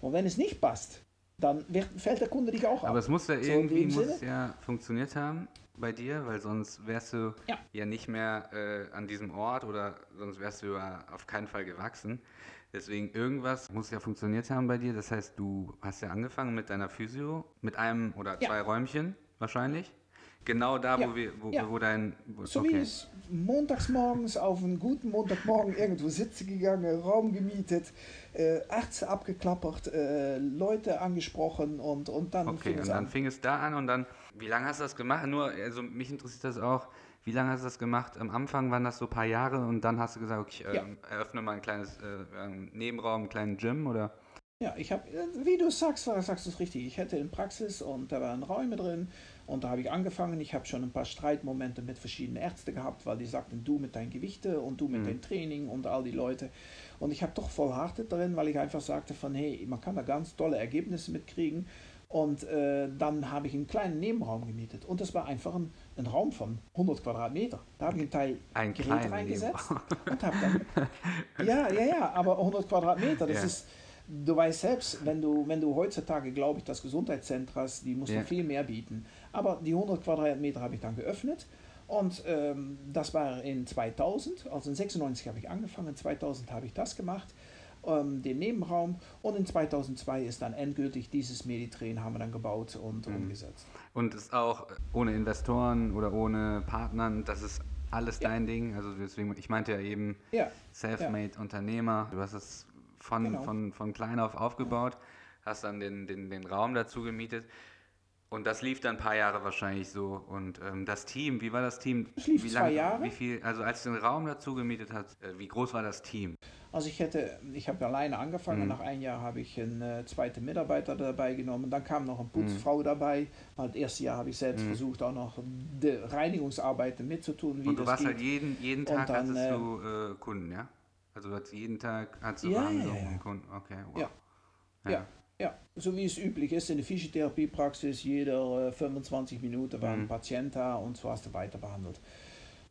Und wenn es nicht passt, dann wird, fällt der Kunde dich auch ab. Aber es muss ja irgendwie muss ja funktioniert haben bei dir, weil sonst wärst du ja, ja nicht mehr äh, an diesem Ort oder sonst wärst du ja auf keinen Fall gewachsen. Deswegen irgendwas muss ja funktioniert haben bei dir. Das heißt, du hast ja angefangen mit deiner Physio, mit einem oder zwei ja. Räumchen wahrscheinlich. Genau da, ja. wo, wir, wo, ja. wo dein. Wo, so okay. wie ich montags morgens auf einen guten Montagmorgen irgendwo sitzen gegangen, Raum gemietet, äh, Ärzte abgeklappert, äh, Leute angesprochen und, und dann okay, fing es und dann an. fing es da an und dann, wie lange hast du das gemacht? Nur, also mich interessiert das auch, wie lange hast du das gemacht? Am Anfang waren das so ein paar Jahre und dann hast du gesagt, okay, ich äh, eröffne mal ein kleines äh, Nebenraum, einen kleinen Gym oder? Ja, ich habe, äh, wie du sagst, sagst du es richtig. Ich hätte in Praxis und da waren Räume drin und da habe ich angefangen. Ich habe schon ein paar Streitmomente mit verschiedenen Ärzten gehabt, weil die sagten, du mit deinen Gewichte und du mit mhm. deinem Training und all die Leute. Und ich habe doch voll harte drin, weil ich einfach sagte von, hey, man kann da ganz tolle Ergebnisse mitkriegen. Und äh, dann habe ich einen kleinen Nebenraum gemietet. Und das war einfach ein, ein Raum von 100 Quadratmeter. Da habe ich einen Teil ein Gerät reingesetzt und habe [laughs] dann. Ja, ja, ja, aber 100 Quadratmeter, das ja. ist. Du weißt selbst, wenn du, wenn du heutzutage, glaube ich, das Gesundheitszentrum hast, die musst ja. viel mehr bieten. Aber die 100 Quadratmeter habe ich dann geöffnet. Und ähm, das war in 2000, also in 96 habe ich angefangen, 2000 habe ich das gemacht ähm, den Nebenraum und in 2002 ist dann endgültig dieses Meditrain haben wir dann gebaut und mhm. umgesetzt. Und ist auch ohne Investoren oder ohne Partnern, das ist alles ja. dein Ding. Also deswegen, ich meinte ja eben ja. Selfmade ja. Unternehmer. Du hast es von, genau. von, von klein auf aufgebaut, hast dann den, den, den Raum dazu gemietet. Und das lief dann ein paar Jahre wahrscheinlich so. Und ähm, das Team, wie war das Team? Es lief wie zwei lang, Jahre. Wie viel, also als du den Raum dazu gemietet hast, äh, wie groß war das Team? Also ich hätte, ich habe alleine angefangen, mhm. nach einem Jahr habe ich einen äh, zweiten Mitarbeiter dabei genommen, dann kam noch eine Putzfrau mhm. dabei, weil das erste Jahr habe ich selbst mhm. versucht, auch noch die Reinigungsarbeiten mitzutun. Wie Und du warst halt jeden, jeden Tag dann, hattest äh, du äh, Kunden, ja? Also jeden Tag du ja, ja, ja. Kunden, okay, wow. Ja. ja. ja. So wie es üblich ist in der Physiotherapiepraxis, jeder äh, 25 Minuten war ein mhm. Patient da und so hast du weiter behandelt.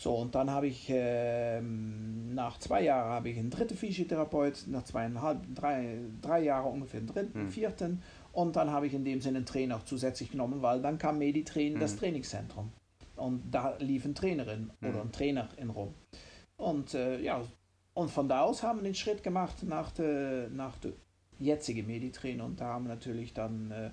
So, und dann habe ich äh, nach zwei Jahren habe ich einen dritten Physiotherapeut, nach zweieinhalb, drei, drei Jahren ungefähr einen dritten, mhm. vierten. Und dann habe ich in dem Sinne einen Trainer zusätzlich genommen, weil dann kam Meditrain, mhm. das Trainingszentrum. Und da lief eine Trainerin mhm. oder ein Trainer in rum. Und äh, ja, und von da aus haben wir den Schritt gemacht nach der, nach der jetzigen Meditrain und da haben wir natürlich dann äh,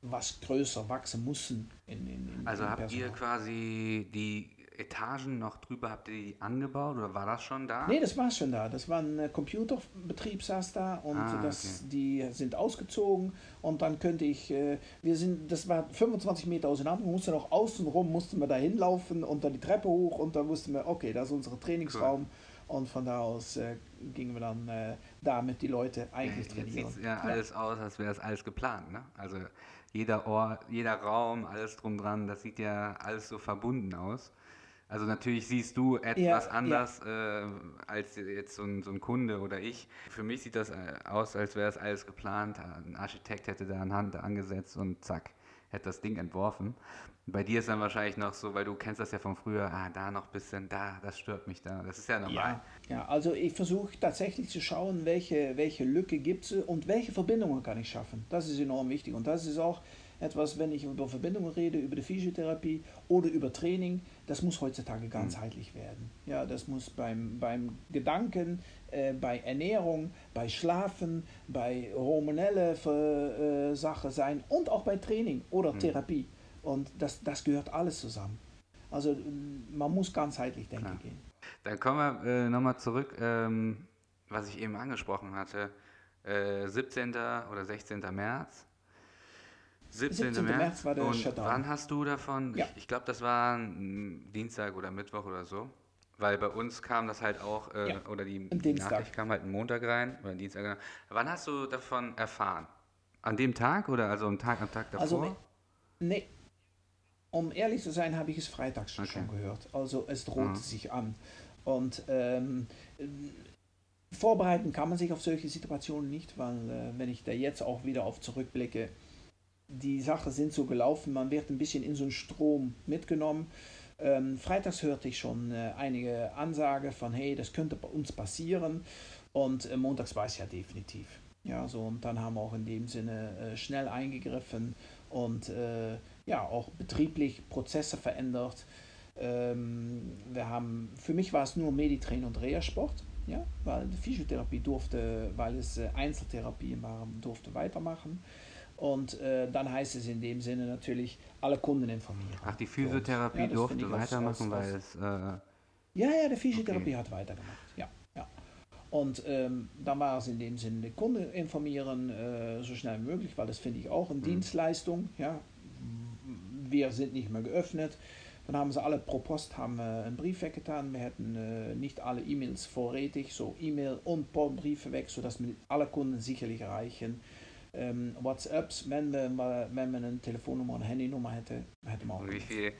was größer wachsen müssen. In, in, in also habt ihr quasi die Etagen noch drüber, habt ihr die angebaut oder war das schon da? Nee, das war schon da. Das war ein äh, Computerbetrieb, saß da und ah, das, okay. die sind ausgezogen und dann könnte ich, äh, wir sind, das war 25 Meter auseinander, musste noch außenrum, mussten wir da hinlaufen und dann die Treppe hoch und dann wussten wir, okay, das ist unser Trainingsraum. Cool. Und von da aus äh, gingen wir dann äh, damit die Leute eigentlich trainieren. Sieht ja, ja alles aus, als wäre es alles geplant. Ne? Also jeder Ort, jeder Raum, alles drum dran, das sieht ja alles so verbunden aus. Also natürlich siehst du etwas ja, anders ja. Äh, als jetzt so ein, so ein, Kunde oder ich. Für mich sieht das äh, aus, als wäre es alles geplant. Ein Architekt hätte da eine Hand angesetzt und zack, hätte das Ding entworfen. Bei dir ist dann wahrscheinlich noch so, weil du kennst das ja von früher, ah, da noch ein bisschen, da, das stört mich da. Das ist ja normal. Ja, ja also ich versuche tatsächlich zu schauen, welche, welche Lücke gibt es und welche Verbindungen kann ich schaffen. Das ist enorm wichtig. Und das ist auch etwas, wenn ich über Verbindungen rede, über die Physiotherapie oder über Training, das muss heutzutage ganzheitlich werden. Ja, das muss beim, beim Gedanken, äh, bei Ernährung, bei Schlafen, bei hormonelle äh, Sache sein und auch bei Training oder mhm. Therapie. Und das, das gehört alles zusammen. Also man muss ganzheitlich denken Klar. gehen. Dann kommen wir äh, nochmal zurück, ähm, was ich eben angesprochen hatte. Äh, 17. oder 16. März. 17. 17. März, war der Und Shutdown. Wann hast du davon? Ja. Ich, ich glaube, das war Dienstag oder Mittwoch oder so. Weil bei uns kam das halt auch, äh, ja, oder die, die Nachricht kam halt einen Montag rein oder Dienstag. Rein. Wann hast du davon erfahren? An dem Tag oder also am Tag, am Tag davor? Also, nee, um ehrlich zu sein, habe ich es freitags okay. schon gehört. Also es droht mhm. sich an. Und ähm, vorbereiten kann man sich auf solche Situationen nicht, weil äh, wenn ich da jetzt auch wieder auf zurückblicke, die Sachen sind so gelaufen, man wird ein bisschen in so einen Strom mitgenommen. Ähm, freitags hörte ich schon äh, einige Ansage von, hey, das könnte bei uns passieren. Und äh, montags war es ja definitiv. Ja, so und dann haben wir auch in dem Sinne äh, schnell eingegriffen und äh, ja auch betrieblich Prozesse verändert. Ähm, wir haben, für mich war es nur Meditrain und Reha-Sport, ja, weil die Physiotherapie durfte, weil es äh, Einzeltherapien waren, durfte weitermachen. Und äh, dann heißt es in dem Sinne natürlich, alle Kunden informieren. Ach, die Physiotherapie ja, durfte weitermachen, weil es. Äh, ja, ja, die Physiotherapie okay. hat weitergemacht. Ja, ja. Und ähm, dann war es in dem Sinne, die Kunden informieren, äh, so schnell wie möglich, weil das finde ich auch eine mhm. Dienstleistung. Ja, wir sind nicht mehr geöffnet. Dann haben sie alle pro Post haben, einen Brief weggetan. Wir hätten äh, nicht alle E-Mails vorrätig, so E-Mail und Briefe weg, sodass wir alle Kunden sicherlich erreichen. Ähm, WhatsApps, wenn wir, wenn wir eine Telefonnummer und Handynummer hätte, hätten wir auch. Wie viel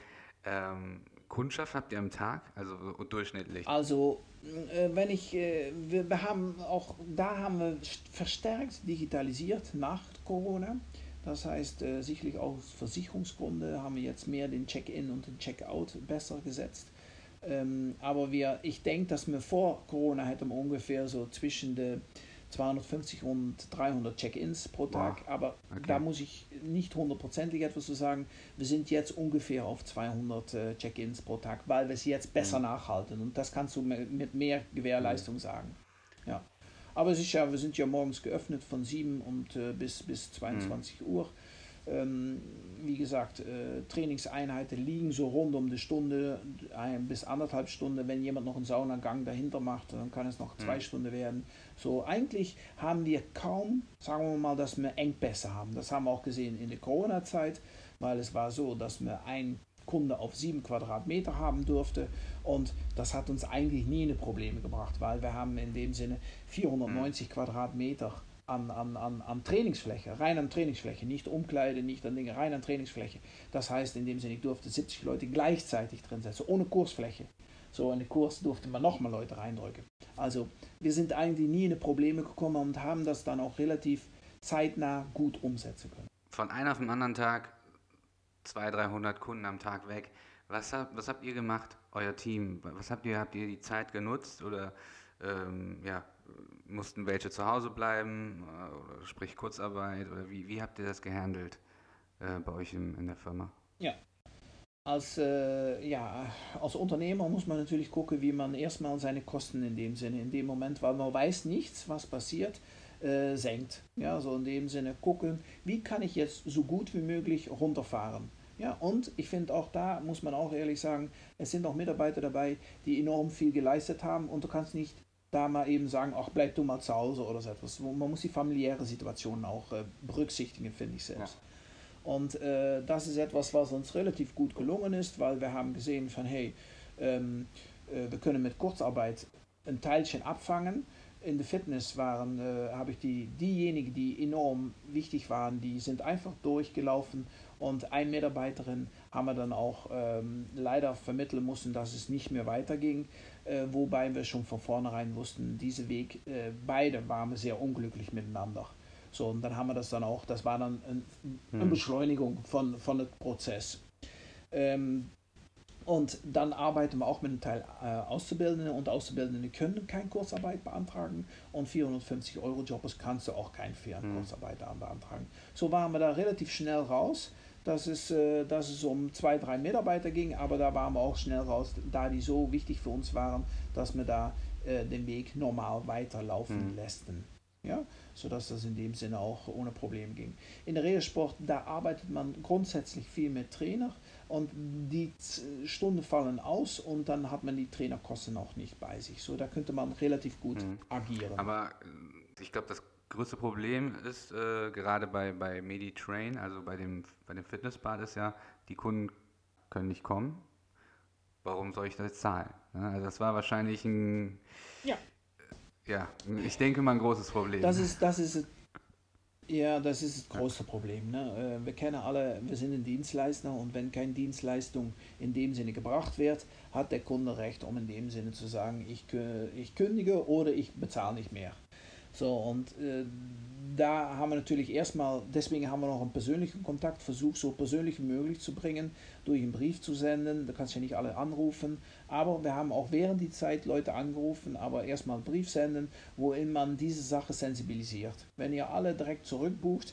ähm, Kundschaft habt ihr am Tag, also durchschnittlich? Also, äh, wenn ich, äh, wir, wir haben auch, da haben wir verstärkt digitalisiert nach Corona. Das heißt, äh, sicherlich aus Versicherungsgründe haben wir jetzt mehr den Check-in und den Check-out besser gesetzt. Ähm, aber wir, ich denke, dass wir vor Corona hätten ungefähr so zwischen de 250 und 300 Check-ins pro Tag. Wow. Aber okay. da muss ich nicht hundertprozentig etwas zu sagen. Wir sind jetzt ungefähr auf 200 äh, Check-ins pro Tag, weil wir es jetzt besser mhm. nachhalten. Und das kannst du mit mehr Gewährleistung mhm. sagen. Ja. Aber es ist ja, wir sind ja morgens geöffnet von 7 und äh, bis, bis 22 mhm. Uhr. Ähm, wie gesagt, äh, Trainingseinheiten liegen so rund um die Stunde ein bis anderthalb Stunden. Wenn jemand noch einen Saunagang dahinter macht, dann kann es noch zwei mhm. Stunden werden. So, eigentlich haben wir kaum, sagen wir mal, dass wir Engpässe haben. Das haben wir auch gesehen in der Corona-Zeit, weil es war so, dass wir ein Kunde auf sieben Quadratmeter haben durfte. Und das hat uns eigentlich nie eine Probleme gebracht, weil wir haben in dem Sinne 490 Quadratmeter an, an, an, an Trainingsfläche, rein an Trainingsfläche, nicht Umkleide, nicht an Dinge, rein an Trainingsfläche. Das heißt in dem Sinne, ich durfte 70 Leute gleichzeitig drin setzen, ohne Kursfläche. So in den Kurs durfte man nochmal Leute reindrücken. Also wir sind eigentlich nie in eine Probleme gekommen und haben das dann auch relativ zeitnah gut umsetzen können. Von einem auf den anderen Tag 200, 300 Kunden am Tag weg. Was, hab, was habt ihr gemacht, euer Team? Was habt ihr, habt ihr die Zeit genutzt oder ähm, ja, mussten welche zu Hause bleiben äh, oder sprich Kurzarbeit oder wie, wie habt ihr das gehandelt äh, bei euch in, in der Firma? Ja, als, äh, ja, als Unternehmer muss man natürlich gucken, wie man erstmal seine Kosten in dem Sinne, in dem Moment, weil man weiß nichts, was passiert, äh, senkt. Ja, so in dem Sinne gucken, wie kann ich jetzt so gut wie möglich runterfahren. Ja, und ich finde auch da, muss man auch ehrlich sagen, es sind auch Mitarbeiter dabei, die enorm viel geleistet haben und du kannst nicht da mal eben sagen, ach, bleib du mal zu Hause oder so etwas. Man muss die familiäre Situation auch äh, berücksichtigen, finde ich selbst. Ja. Und äh, das ist etwas, was uns relativ gut gelungen ist, weil wir haben gesehen von, hey, ähm, äh, wir können mit Kurzarbeit ein Teilchen abfangen. In der Fitness waren, äh, habe ich die, diejenigen, die enorm wichtig waren, die sind einfach durchgelaufen und eine Mitarbeiterin haben wir dann auch ähm, leider vermitteln müssen, dass es nicht mehr weiterging, äh, wobei wir schon von vornherein wussten, diese Weg, äh, beide waren sehr unglücklich miteinander. So, und dann haben wir das dann auch, das war dann ein, eine hm. Beschleunigung von, von dem Prozess. Ähm, Und dann arbeiten wir auch mit einem Teil äh, Auszubildende und Auszubildende können keine Kurzarbeit beantragen und 450 Euro Jobbers kannst du auch keine Ferienkurzarbeit mhm. beantragen. So waren wir da relativ schnell raus, dass es, äh, dass es um zwei, drei Mitarbeiter ging, aber da waren wir auch schnell raus, da die so wichtig für uns waren, dass wir da äh, den Weg normal weiterlaufen mhm. lässten ja, sodass das in dem Sinne auch ohne Problem ging. In der Regelsport, da arbeitet man grundsätzlich viel mit Trainer und die Stunden fallen aus und dann hat man die Trainerkosten auch nicht bei sich. So, da könnte man relativ gut mhm. agieren. Aber äh, ich glaube, das größte Problem ist äh, gerade bei, bei MediTrain, also bei dem, bei dem Fitnessbad ist ja, die Kunden können nicht kommen. Warum soll ich das zahlen? Also das war wahrscheinlich ein ja. Ja, ich denke mal ein großes Problem. Das ist, das ist, ja, das ist das große Problem. Ne? Äh, wir kennen alle, wir sind ein Dienstleister und wenn keine Dienstleistung in dem Sinne gebracht wird, hat der Kunde Recht, um in dem Sinne zu sagen, ich, ich kündige oder ich bezahle nicht mehr. So, und äh, da haben wir natürlich erstmal, deswegen haben wir noch einen persönlichen Kontakt versucht, so persönlich wie möglich zu bringen, durch einen Brief zu senden. Da kannst du ja nicht alle anrufen. Aber wir haben auch während die Zeit Leute angerufen, aber erstmal einen Brief senden, worin man diese Sache sensibilisiert. Wenn ihr alle direkt zurückbucht,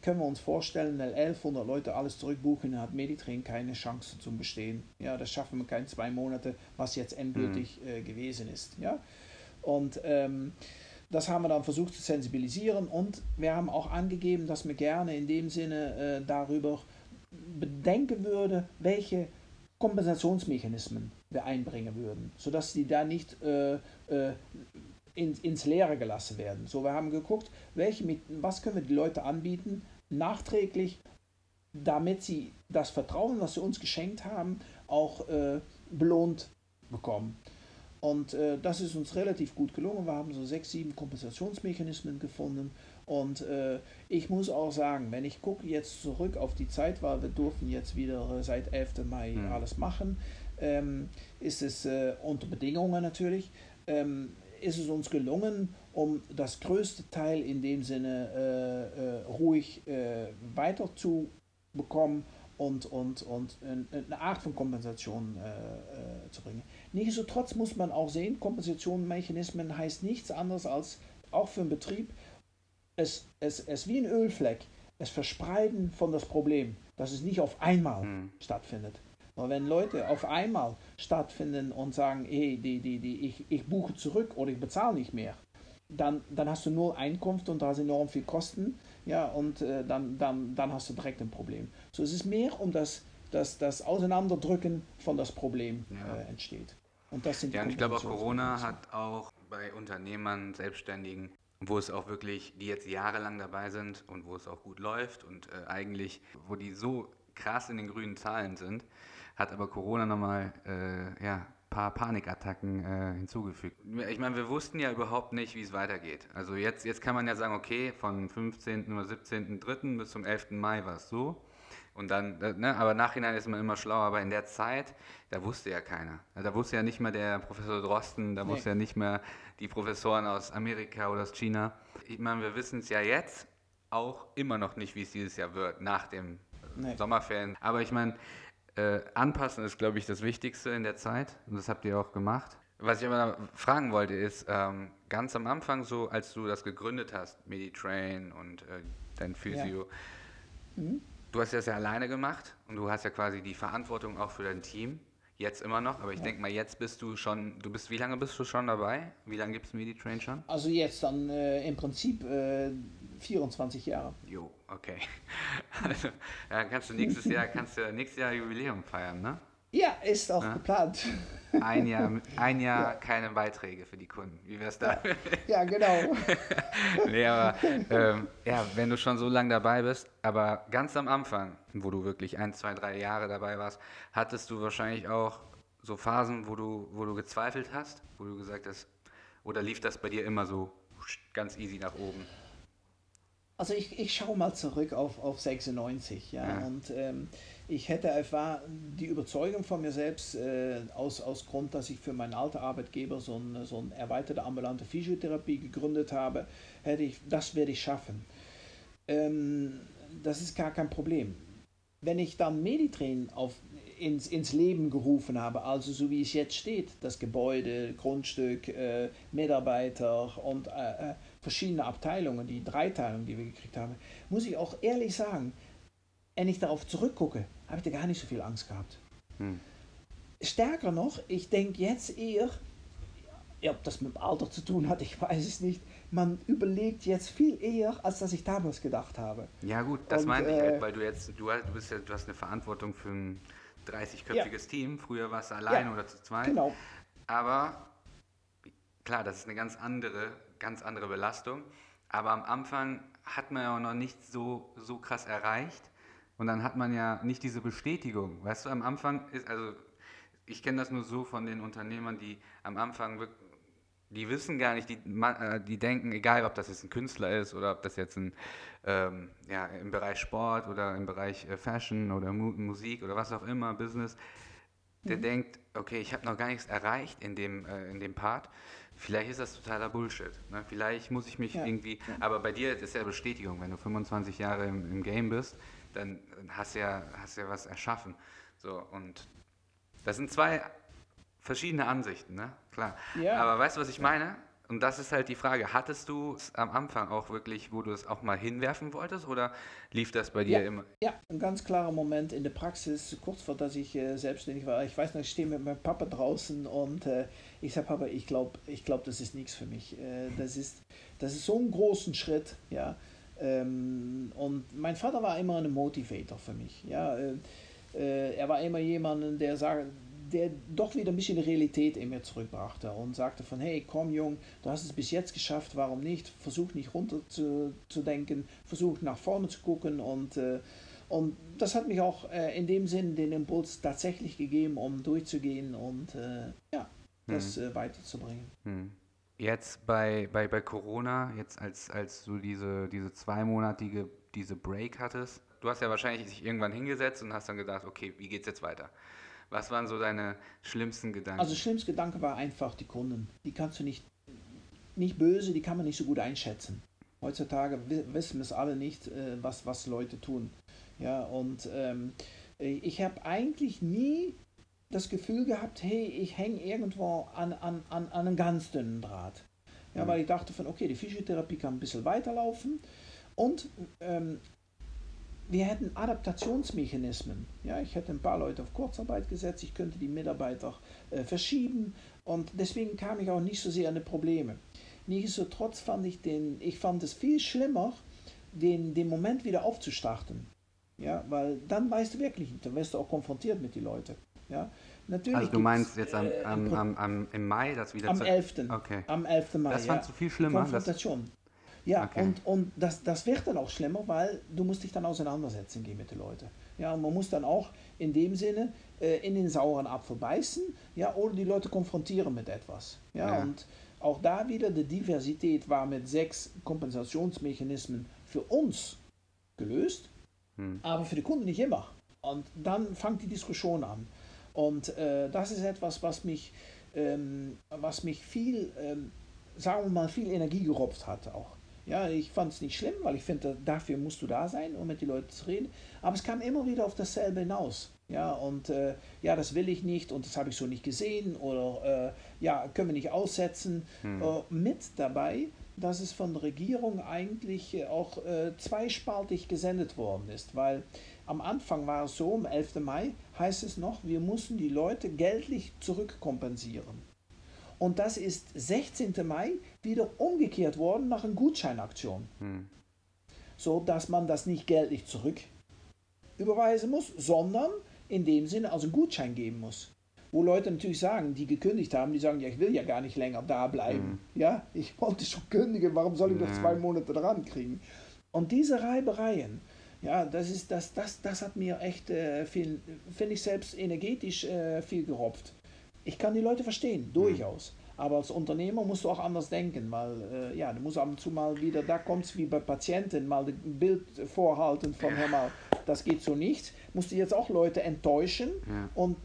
können wir uns vorstellen, wenn 1100 Leute alles zurückbuchen, dann hat Meditrain keine Chance zum Bestehen. Ja, das schaffen wir keine zwei Monate, was jetzt endgültig mhm. äh, gewesen ist. Ja, und ähm, das haben wir dann versucht zu sensibilisieren und wir haben auch angegeben, dass wir gerne in dem Sinne äh, darüber bedenken würden, welche Kompensationsmechanismen wir einbringen würden, sodass die da nicht äh, äh, in, ins Leere gelassen werden. So, wir haben geguckt, welche, was können wir die Leute anbieten, nachträglich, damit sie das Vertrauen, was sie uns geschenkt haben, auch äh, belohnt bekommen. Und äh, das ist uns relativ gut gelungen. Wir haben so sechs, sieben Kompensationsmechanismen gefunden. Und äh, ich muss auch sagen, wenn ich gucke jetzt zurück auf die Zeit, weil wir durften jetzt wieder äh, seit 11. Mai mhm. alles machen, ähm, ist es äh, unter Bedingungen natürlich, ähm, ist es uns gelungen, um das größte Teil in dem Sinne äh, äh, ruhig weiter zu bekommen und, und, und eine Art von Kompensation zu bringen. Nichtsdestotrotz muss man auch sehen, Kompensationsmechanismen heißt nichts anderes als auch für einen Betrieb, es, es, es wie ein Ölfleck, es Verspreiden von das Problem, dass es nicht auf einmal mhm. stattfindet. Aber wenn Leute auf einmal stattfinden und sagen, hey, die, die, die, ich, ich buche zurück oder ich bezahle nicht mehr, dann, dann hast du nur Einkunft und da hast enorm viel Kosten, ja, und äh, dann, dann, dann hast du direkt ein Problem. So, es ist mehr um das, das, das Auseinanderdrücken von das Problem ja. äh, entsteht. Und das sind ja, und ich glaube auch Corona hat auch bei Unternehmern, Selbstständigen, wo es auch wirklich, die jetzt jahrelang dabei sind und wo es auch gut läuft und äh, eigentlich, wo die so krass in den grünen Zahlen sind, hat aber Corona nochmal äh, ja, paar Panikattacken äh, hinzugefügt. Ich meine, wir wussten ja überhaupt nicht, wie es weitergeht. Also jetzt, jetzt kann man ja sagen, okay, von 15. oder 17.3. bis zum 11. Mai war es so. Und dann, ne, aber nachhinein ist man immer schlauer. Aber in der Zeit, da wusste ja keiner. Da wusste ja nicht mehr der Professor Drosten, da nee. wusste ja nicht mehr die Professoren aus Amerika oder aus China. Ich meine, wir wissen es ja jetzt auch immer noch nicht, wie es dieses Jahr wird, nach dem nee. Sommerferien. Aber ich meine, äh, anpassen ist, glaube ich, das Wichtigste in der Zeit. Und das habt ihr auch gemacht. Was ich aber fragen wollte, ist, ähm, ganz am Anfang, so als du das gegründet hast, Meditrain und äh, dein Physio, ja. mhm du hast das ja alleine gemacht und du hast ja quasi die Verantwortung auch für dein Team. Jetzt immer noch, aber ich ja. denke mal, jetzt bist du schon, du bist, wie lange bist du schon dabei? Wie lange gibt es MediTrain schon? Also jetzt dann äh, im Prinzip äh, 24 Jahre. Jo, okay. [laughs] Also, ja, kannst du nächstes Jahr, kannst du nächstes Jahr Jubiläum feiern, ne? Ja, ist auch ja? geplant. Ein Jahr, [laughs] ein Jahr ja. keine Beiträge für die Kunden. Wie wär's da? Ja, genau. [laughs] nee, aber ähm, ja, wenn du schon so lange dabei bist, aber ganz am Anfang, wo du wirklich ein, zwei, drei Jahre dabei warst, hattest du wahrscheinlich auch so Phasen, wo du, wo du gezweifelt hast, wo du gesagt hast, oder lief das bei dir immer so ganz easy nach oben? Also ich, ich schaue mal zurück auf, auf 96, ja, ja. und ähm, ich hätte einfach die Überzeugung von mir selbst, äh, aus, aus Grund, dass ich für meinen alten Arbeitgeber so, ein, so eine erweiterte ambulante Physiotherapie gegründet habe, hätte ich, das werde ich schaffen. Ähm, das ist gar kein Problem. Wenn ich dann Meditrain auf, ins, ins Leben gerufen habe, also so wie es jetzt steht, das Gebäude, Grundstück, äh, Mitarbeiter und äh, äh verschiedene Abteilungen, die Dreiteilung, die wir gekriegt haben, muss ich auch ehrlich sagen, wenn ich darauf zurückgucke, habe ich da gar nicht so viel Angst gehabt. Hm. Stärker noch, ich denke jetzt eher, ja, ob das mit dem Alter zu tun hat, ich weiß es nicht. Man überlegt jetzt viel eher, als dass ich damals gedacht habe. Ja gut, das meine ich halt, äh, weil du jetzt, du, du bist ja, du hast eine Verantwortung für ein 30-köpfiges ja. Team. Früher warst du allein ja, oder zu zweit. Genau. Aber klar, das ist eine ganz andere, ganz andere Belastung. Aber am Anfang hat man ja auch noch nicht so, so krass erreicht. Und dann hat man ja nicht diese Bestätigung. Weißt du, am Anfang ist, also ich kenne das nur so von den Unternehmern, die am Anfang wirklich die wissen gar nicht, die, äh, die denken, egal ob das jetzt ein Künstler ist oder ob das jetzt ein, ähm, ja, im Bereich Sport oder im Bereich äh, Fashion oder Mu Musik oder was auch immer, Business, der mhm. denkt, okay, ich habe noch gar nichts erreicht in dem, äh, in dem Part. Vielleicht ist das totaler Bullshit. Ne? Vielleicht muss ich mich ja. irgendwie, aber bei dir ist ja Bestätigung, wenn du 25 Jahre im, im Game bist, dann hast du ja, hast ja was erschaffen. So, und das sind zwei verschiedene Ansichten, ne? Klar. Ja. Aber weißt du, was ich meine? Und das ist halt die Frage. Hattest du es am Anfang auch wirklich, wo du es auch mal hinwerfen wolltest oder lief das bei dir ja, immer? Ja, ein ganz klarer Moment in der Praxis, kurz vor dass ich äh, selbstständig war. Ich weiß noch, ich stehe mit meinem Papa draußen und äh, ich sage, Papa, ich glaube, ich glaub, das ist nichts für mich. Äh, das, ist, das ist so ein großen Schritt, ja. Ähm, und mein Vater war immer ein Motivator für mich, ja. Äh, äh, er war immer jemand, der sagt, der doch wieder ein bisschen die Realität in mir zurückbrachte und sagte von, hey, komm Jung, du hast es bis jetzt geschafft, warum nicht? Versuch nicht runter zu, zu denken, versuch nach vorne zu gucken und, äh, und das hat mich auch äh, in dem Sinn den Impuls tatsächlich gegeben, um durchzugehen und äh, ja, das hm. weiterzubringen. Hm. Jetzt bei, bei, bei Corona, jetzt als, als du diese, diese zweimonatige diese Break hattest, du hast ja wahrscheinlich dich irgendwann hingesetzt und hast dann gedacht, okay, wie geht's jetzt weiter? Was waren so deine schlimmsten Gedanken? Also schlimmste Gedanke war einfach die Kunden. Die kannst du nicht, nicht böse, die kann man nicht so gut einschätzen. Heutzutage wissen wir es alle nicht, äh, was, was Leute tun. Ja, und ähm, ich habe eigentlich nie das Gefühl gehabt, hey, ich hänge irgendwo an, an, an, an einem ganz dünnen Draht. Ja, mhm. weil ich dachte von, okay, die Physiotherapie kann ein bisschen weiterlaufen und ähm, wir hätten Adaptationsmechanismen. Ja, ich hätte ein paar Leute auf Kurzarbeit gesetzt, ich könnte die Mitarbeiter äh, verschieben und deswegen kam ich auch nicht so sehr an die Probleme. Nichtsdestotrotz fand ich den, ich fand es viel schlimmer, den, den Moment wieder aufzustarten. Ja, weil dann weißt du wirklich dann wirst du auch konfrontiert mit den Leuten. Ja, natürlich. Also du meinst jetzt am, äh, am, am, am, im Mai das wieder am zu... 11. Okay. Am 11. Mai. Das fandst ja. du viel schlimmer. Konfrontation. Das ja, okay. und, und das, das wird dann auch schlimmer, weil du musst dich dann auseinandersetzen gehen mit den Leuten. Ja, und man muss dann auch in dem Sinne äh, in den sauren Apfel beißen, ja, oder die Leute konfrontieren mit etwas. Ja, ja, und auch da wieder, die Diversität war mit sechs Kompensationsmechanismen für uns gelöst, hm. aber für die Kunden nicht immer. Und dann fängt die Diskussion an. Und äh, das ist etwas, was mich, ähm, was mich viel, ähm, sagen wir mal, viel Energie gerupft hat auch. Ja, ich fand es nicht schlimm, weil ich finde, dafür musst du da sein, um mit den Leuten zu reden. Aber es kam immer wieder auf dasselbe hinaus. Ja, und äh, ja, das will ich nicht und das habe ich so nicht gesehen oder äh, ja, können wir nicht aussetzen. Hm. Äh, mit dabei, dass es von der Regierung eigentlich äh, auch äh, zweispaltig gesendet worden ist, weil am Anfang war es so, am 11. Mai heißt es noch, wir mussten die Leute geldlich zurückkompensieren. Und das ist 16. Mai wieder umgekehrt worden nach einer Gutscheinaktion. Hm. So dass man das nicht geldlich zurück überweisen muss, sondern in dem Sinne als einen Gutschein geben muss. Wo Leute natürlich sagen, die gekündigt haben, die sagen, ja, ich will ja gar nicht länger da bleiben. Hm. Ja, ich wollte schon kündigen, warum soll ich noch zwei Monate dran kriegen? Und diese Reibereien, ja, das ist das, das, das hat mir echt äh, viel, finde ich selbst energetisch äh, viel geropft ich kann die Leute verstehen, mhm. durchaus. Aber als Unternehmer musst du auch anders denken, weil äh, ja, du musst ab und zu mal wieder, da kommt es wie bei Patienten, mal ein Bild vorhalten von, hör mal, das geht so nicht. Musst du jetzt auch Leute enttäuschen ja. und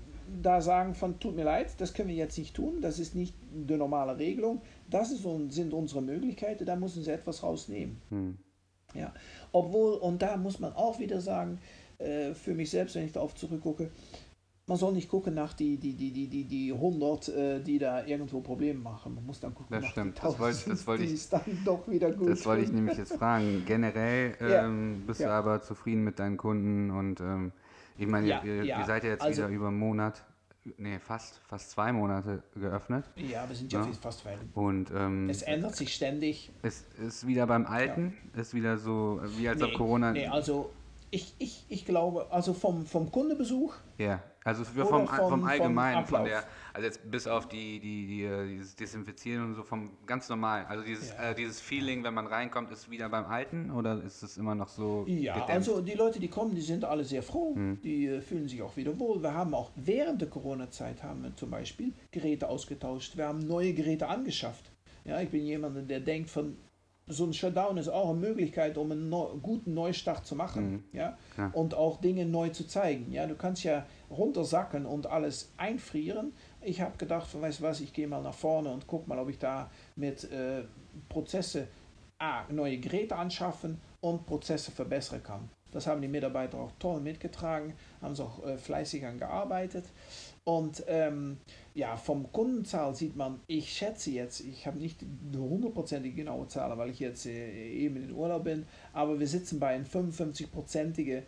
da sagen von, tut mir leid, das können wir jetzt nicht tun, das ist nicht die normale Regelung, das ist, sind unsere Möglichkeiten, da müssen sie etwas rausnehmen. Hm. Ja, obwohl, und da muss man auch wieder sagen, äh, für mich selbst, wenn ich darauf zurückgucke, man soll nicht gucken nach die, die, die, die, die, die 100, äh, die da irgendwo Probleme machen. Man muss dann gucken das nach stimmt. die das wollte, das wollte die ich, dann doch wieder gut Das wollte ich nämlich jetzt fragen. Generell [laughs] Ja. ähm, bist Ja. du aber zufrieden mit deinen Kunden und ähm, ich meine, Ja, ihr, ihr seid ja jetzt Also- wieder über einen Monat, nee, fast, fast zwei Monate geöffnet Ja, wir sind ja, Ja. fast fertig. und ähm, Es ändert sich ständig. es ist wieder beim Alten, ist wieder so, wie als ob Corona, nee, also ich, ich, ich glaube, also vom, vom Kundebesuch, ja, also Oder vom, vom- vom vom Allgemeinen, von Ablauf. der, also jetzt bis auf die, die, die, dieses Desinfizieren und so vom ganz normal, also dieses, Ja. äh, dieses Feeling, wenn man reinkommt, ist wieder beim Alten oder ist es immer noch so ja, gedämpft? also die Leute, die kommen, die sind alle sehr froh, die äh, fühlen sich auch wieder wohl. Wir haben auch während der Corona-Zeit haben wir zum Beispiel Geräte ausgetauscht, wir haben neue Geräte angeschafft. Ja, ich bin jemand, der denkt von so ein Shutdown ist auch eine Möglichkeit, um einen neu, guten Neustart zu machen, ja, Ja. und auch Dinge neu zu zeigen. Ja, du kannst ja runtersacken und alles einfrieren. Ich habe gedacht, weißt du was, ich gehe mal nach vorne und guck mal, ob ich da mit äh, Prozesse A, neue Geräte anschaffen und Prozesse verbessern kann. Das haben die Mitarbeiter auch toll mitgetragen, haben sie auch äh, fleißig an gearbeitet. Und ähm, ja, vom Kundenzahl sieht man, ich schätze jetzt, ich habe nicht eine hundertprozentige genaue Zahl, weil ich jetzt äh, eben in Urlaub bin, aber wir sitzen bei einem 55-prozentige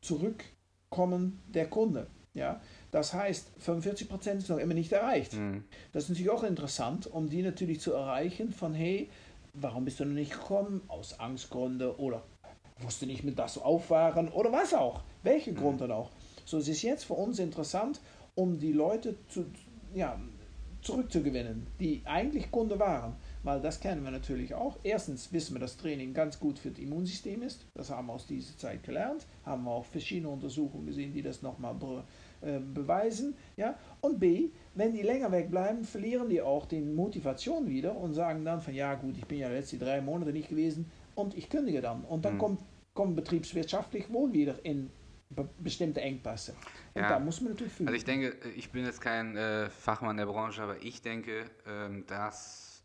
Zurückkommen der Kunde. Ja? Das heißt, 45 Prozent ist noch immer nicht erreicht. Hm. Das ist natürlich auch interessant, um die natürlich zu erreichen von, hey, warum bist du noch nicht gekommen? Aus Angstgründe oder wusste nicht mit das auffahren oder was auch. Welche Grund dann auch. So, es ist jetzt für uns interessant, um die Leute zu, ja, zurückzugewinnen, die eigentlich Kunde waren. Weil das kennen wir natürlich auch. Erstens wissen wir, dass Training ganz gut für das Immunsystem ist. Das haben wir aus dieser Zeit gelernt. Haben wir auch verschiedene Untersuchungen gesehen, die das nochmal be, äh, beweisen. Ja? Und B, wenn die länger wegbleiben, verlieren die auch die Motivation wieder und sagen dann von, ja gut, ich bin ja letzte drei Monate nicht gewesen und ich kündige dann. Und dann Mhm. kommt, kommt betriebswirtschaftlich wohl wieder in bestimmte Engpässe. Und Ja. da muss man natürlich fühlen. Also ich denke, ich bin jetzt kein äh, Fachmann der Branche, aber ich denke, ähm, dass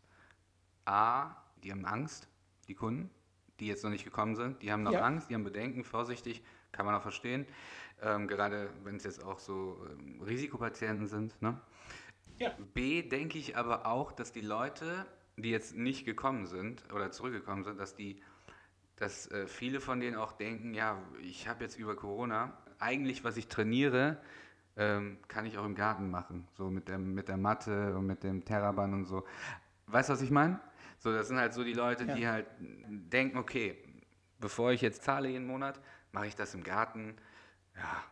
A, die haben Angst, die Kunden, die jetzt noch nicht gekommen sind, die haben noch Ja. Angst, die haben Bedenken, vorsichtig, kann man auch verstehen. Ähm, gerade wenn es jetzt auch so ähm, Risikopatienten sind. Ne? Ja. B, denke ich aber auch, dass die Leute, die jetzt nicht gekommen sind oder zurückgekommen sind, dass die dass äh, viele von denen auch denken, ja, ich habe jetzt über Corona, eigentlich was ich trainiere, ähm, kann ich auch im Garten machen, so mit, dem, mit der Matte und mit dem Terraband und so. Weißt du, was ich meine? So, das sind halt so die Leute, Ja. die halt denken, okay, bevor ich jetzt zahle jeden Monat, mache ich das im Garten, ja,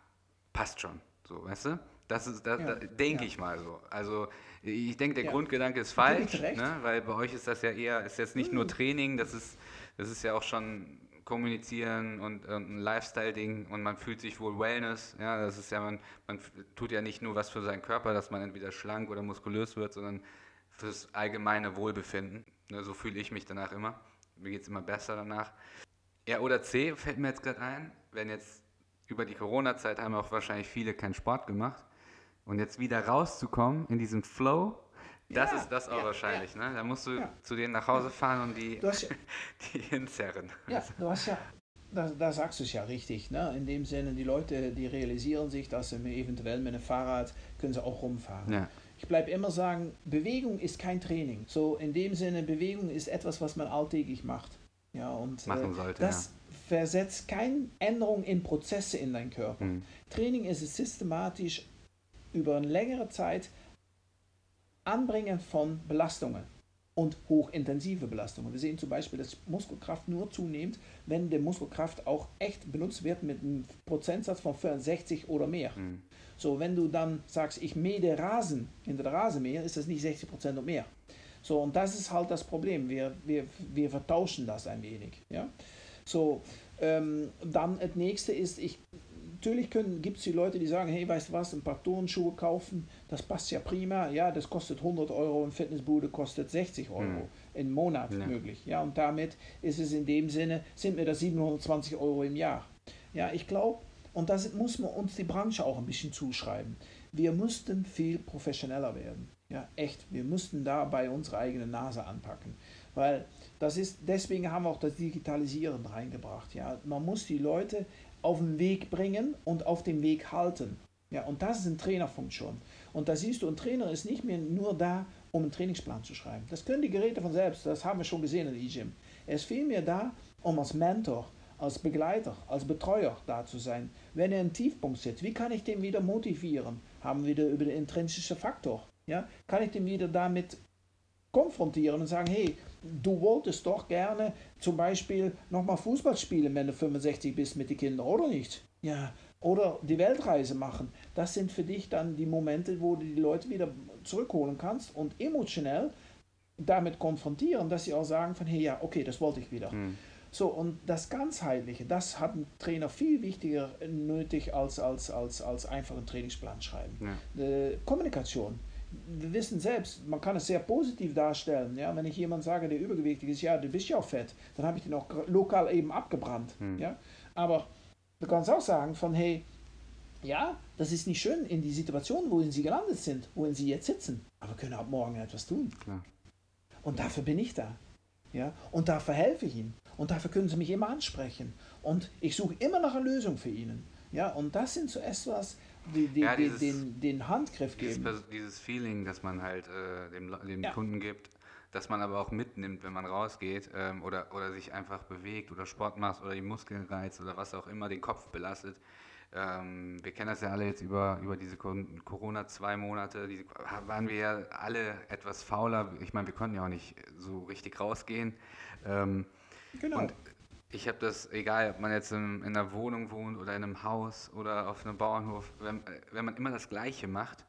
passt schon, so, weißt du? Das ist, das, Ja, da, denke ja. ich mal so. Also ich denke, der Ja. Grundgedanke ist falsch, ne? weil bei euch ist das ja eher, ist jetzt nicht nur Mhm. Training, das ist, das ist ja auch schon kommunizieren und, und ein Lifestyle-Ding und man fühlt sich wohl Wellness, ja, das ist ja, man, man tut ja nicht nur was für seinen Körper, dass man entweder schlank oder muskulös wird, sondern fürs allgemeine Wohlbefinden. Ne, so fühle ich mich danach immer. Mir geht es immer besser danach. Ja, oder C, fällt mir jetzt gerade ein, wenn jetzt über die Corona-Zeit haben auch wahrscheinlich viele keinen Sport gemacht und jetzt wieder rauszukommen in diesem Flow, das Ja, ist das auch ja, wahrscheinlich, ne? Da musst du Ja. zu denen nach Hause fahren und die, hast ja, [laughs] die hinzerren. Ja, du hast ja, da, da sagst du es ja richtig, ne? In dem Sinne, die Leute, die realisieren sich, dass sie eventuell mit einem Fahrrad können sie auch rumfahren. Ja. Ich bleibe immer sagen, Bewegung ist kein Training. So in dem Sinne, Bewegung ist etwas, was man alltäglich macht. Ja, und Machen äh, sollte, das versetzt keine Änderung in Prozesse in deinen Körper. Hm. Training ist es systematisch über eine längere Zeit Anbringen von Belastungen und hochintensive Belastungen. Wir sehen zum Beispiel, dass Muskelkraft nur zunimmt, wenn die Muskelkraft auch echt benutzt wird mit einem Prozentsatz von 65 oder mehr. Hm. So, wenn du dann sagst, ich mähe den Rasen hinter der Rasenmäher, ist das nicht 60% und mehr. So, und das ist halt das Problem. Wir, wir, wir vertauschen das ein wenig. Ja? So, ähm, dann das nächste ist, ich, natürlich gibt es die Leute, die sagen, hey, weißt du was, ein paar Turnschuhe kaufen, das passt ja prima. Ja, das kostet 100 Euro, ein Fitnessbude kostet 60 Euro Hm. im Monat Ja. möglich. Ja, und damit ist es in dem Sinne, sind wir das 720 Euro im Jahr. Ja, ich glaube, und das muss man uns die Branche auch ein bisschen zuschreiben. Wir müssten viel professioneller werden. Ja, echt. Wir müssten da bei unserer eigenen Nase anpacken. Weil das ist, deswegen haben wir auch das Digitalisieren reingebracht. Ja, man muss die Leute auf den Weg bringen und auf dem Weg halten. Ja, und das ist eine Trainerfunktion. Und da siehst du, ein Trainer ist nicht mehr nur da, um einen Trainingsplan zu schreiben. Das können die Geräte von selbst, das haben wir schon gesehen in E-Gym. Er ist vielmehr da, um als Mentor, als Begleiter, als Betreuer da zu sein. Wenn er einen Tiefpunkt sitzt, wie kann ich den wieder motivieren? Haben wir wieder über den intrinsischen Faktor. Ja? Kann ich den wieder damit konfrontieren und sagen, hey, du wolltest doch gerne zum Beispiel nochmal Fußball spielen, wenn du 65 bist mit den Kindern, oder nicht? Ja, oder die Weltreise machen. Das sind für dich dann die Momente, wo du die Leute wieder zurückholen kannst und emotionell damit konfrontieren, dass sie auch sagen von, hey, ja, okay, das wollte ich wieder. Hm. So, und das Ganzheitliche, das hat ein Trainer viel wichtiger nötig als, als, als, als einfach einen Trainingsplan schreiben. Ja. Äh, Kommunikation wir wissen selbst, man kann es sehr positiv darstellen. Ja? Wenn ich jemand sage, der übergewichtig ist, ja, du bist ja auch fett, dann habe ich den auch lokal eben abgebrannt. Hm. Ja? Aber du kannst auch sagen von, hey, ja, das ist nicht schön in die Situation, wohin sie gelandet sind, wohin sie jetzt sitzen. Aber wir können ab morgen etwas tun. Klar. Und dafür bin ich da. Ja? Und dafür helfe ich ihnen. Und dafür können sie mich immer ansprechen. Und ich suche immer nach einer Lösung für ihnen. Ja? Und das sind so etwas, die, die, ja, dieses, den, den, Handgriff geben. Dieses, dieses, Feeling, das man halt äh, dem, dem ja. Kunden gibt, dass man aber auch mitnimmt, wenn man rausgeht ähm, oder, oder sich einfach bewegt oder Sport macht oder die Muskeln reizt oder was auch immer den Kopf belastet. Ähm, wir kennen das ja alle jetzt über, über diese Corona zwei Monate, die, waren wir ja alle etwas fauler. Ich meine, wir konnten ja auch nicht so richtig rausgehen. Ähm, genau. Und ich habe das, egal ob man jetzt in, in, einer Wohnung wohnt oder in einem Haus oder auf einem Bauernhof, wenn, wenn man immer das Gleiche macht,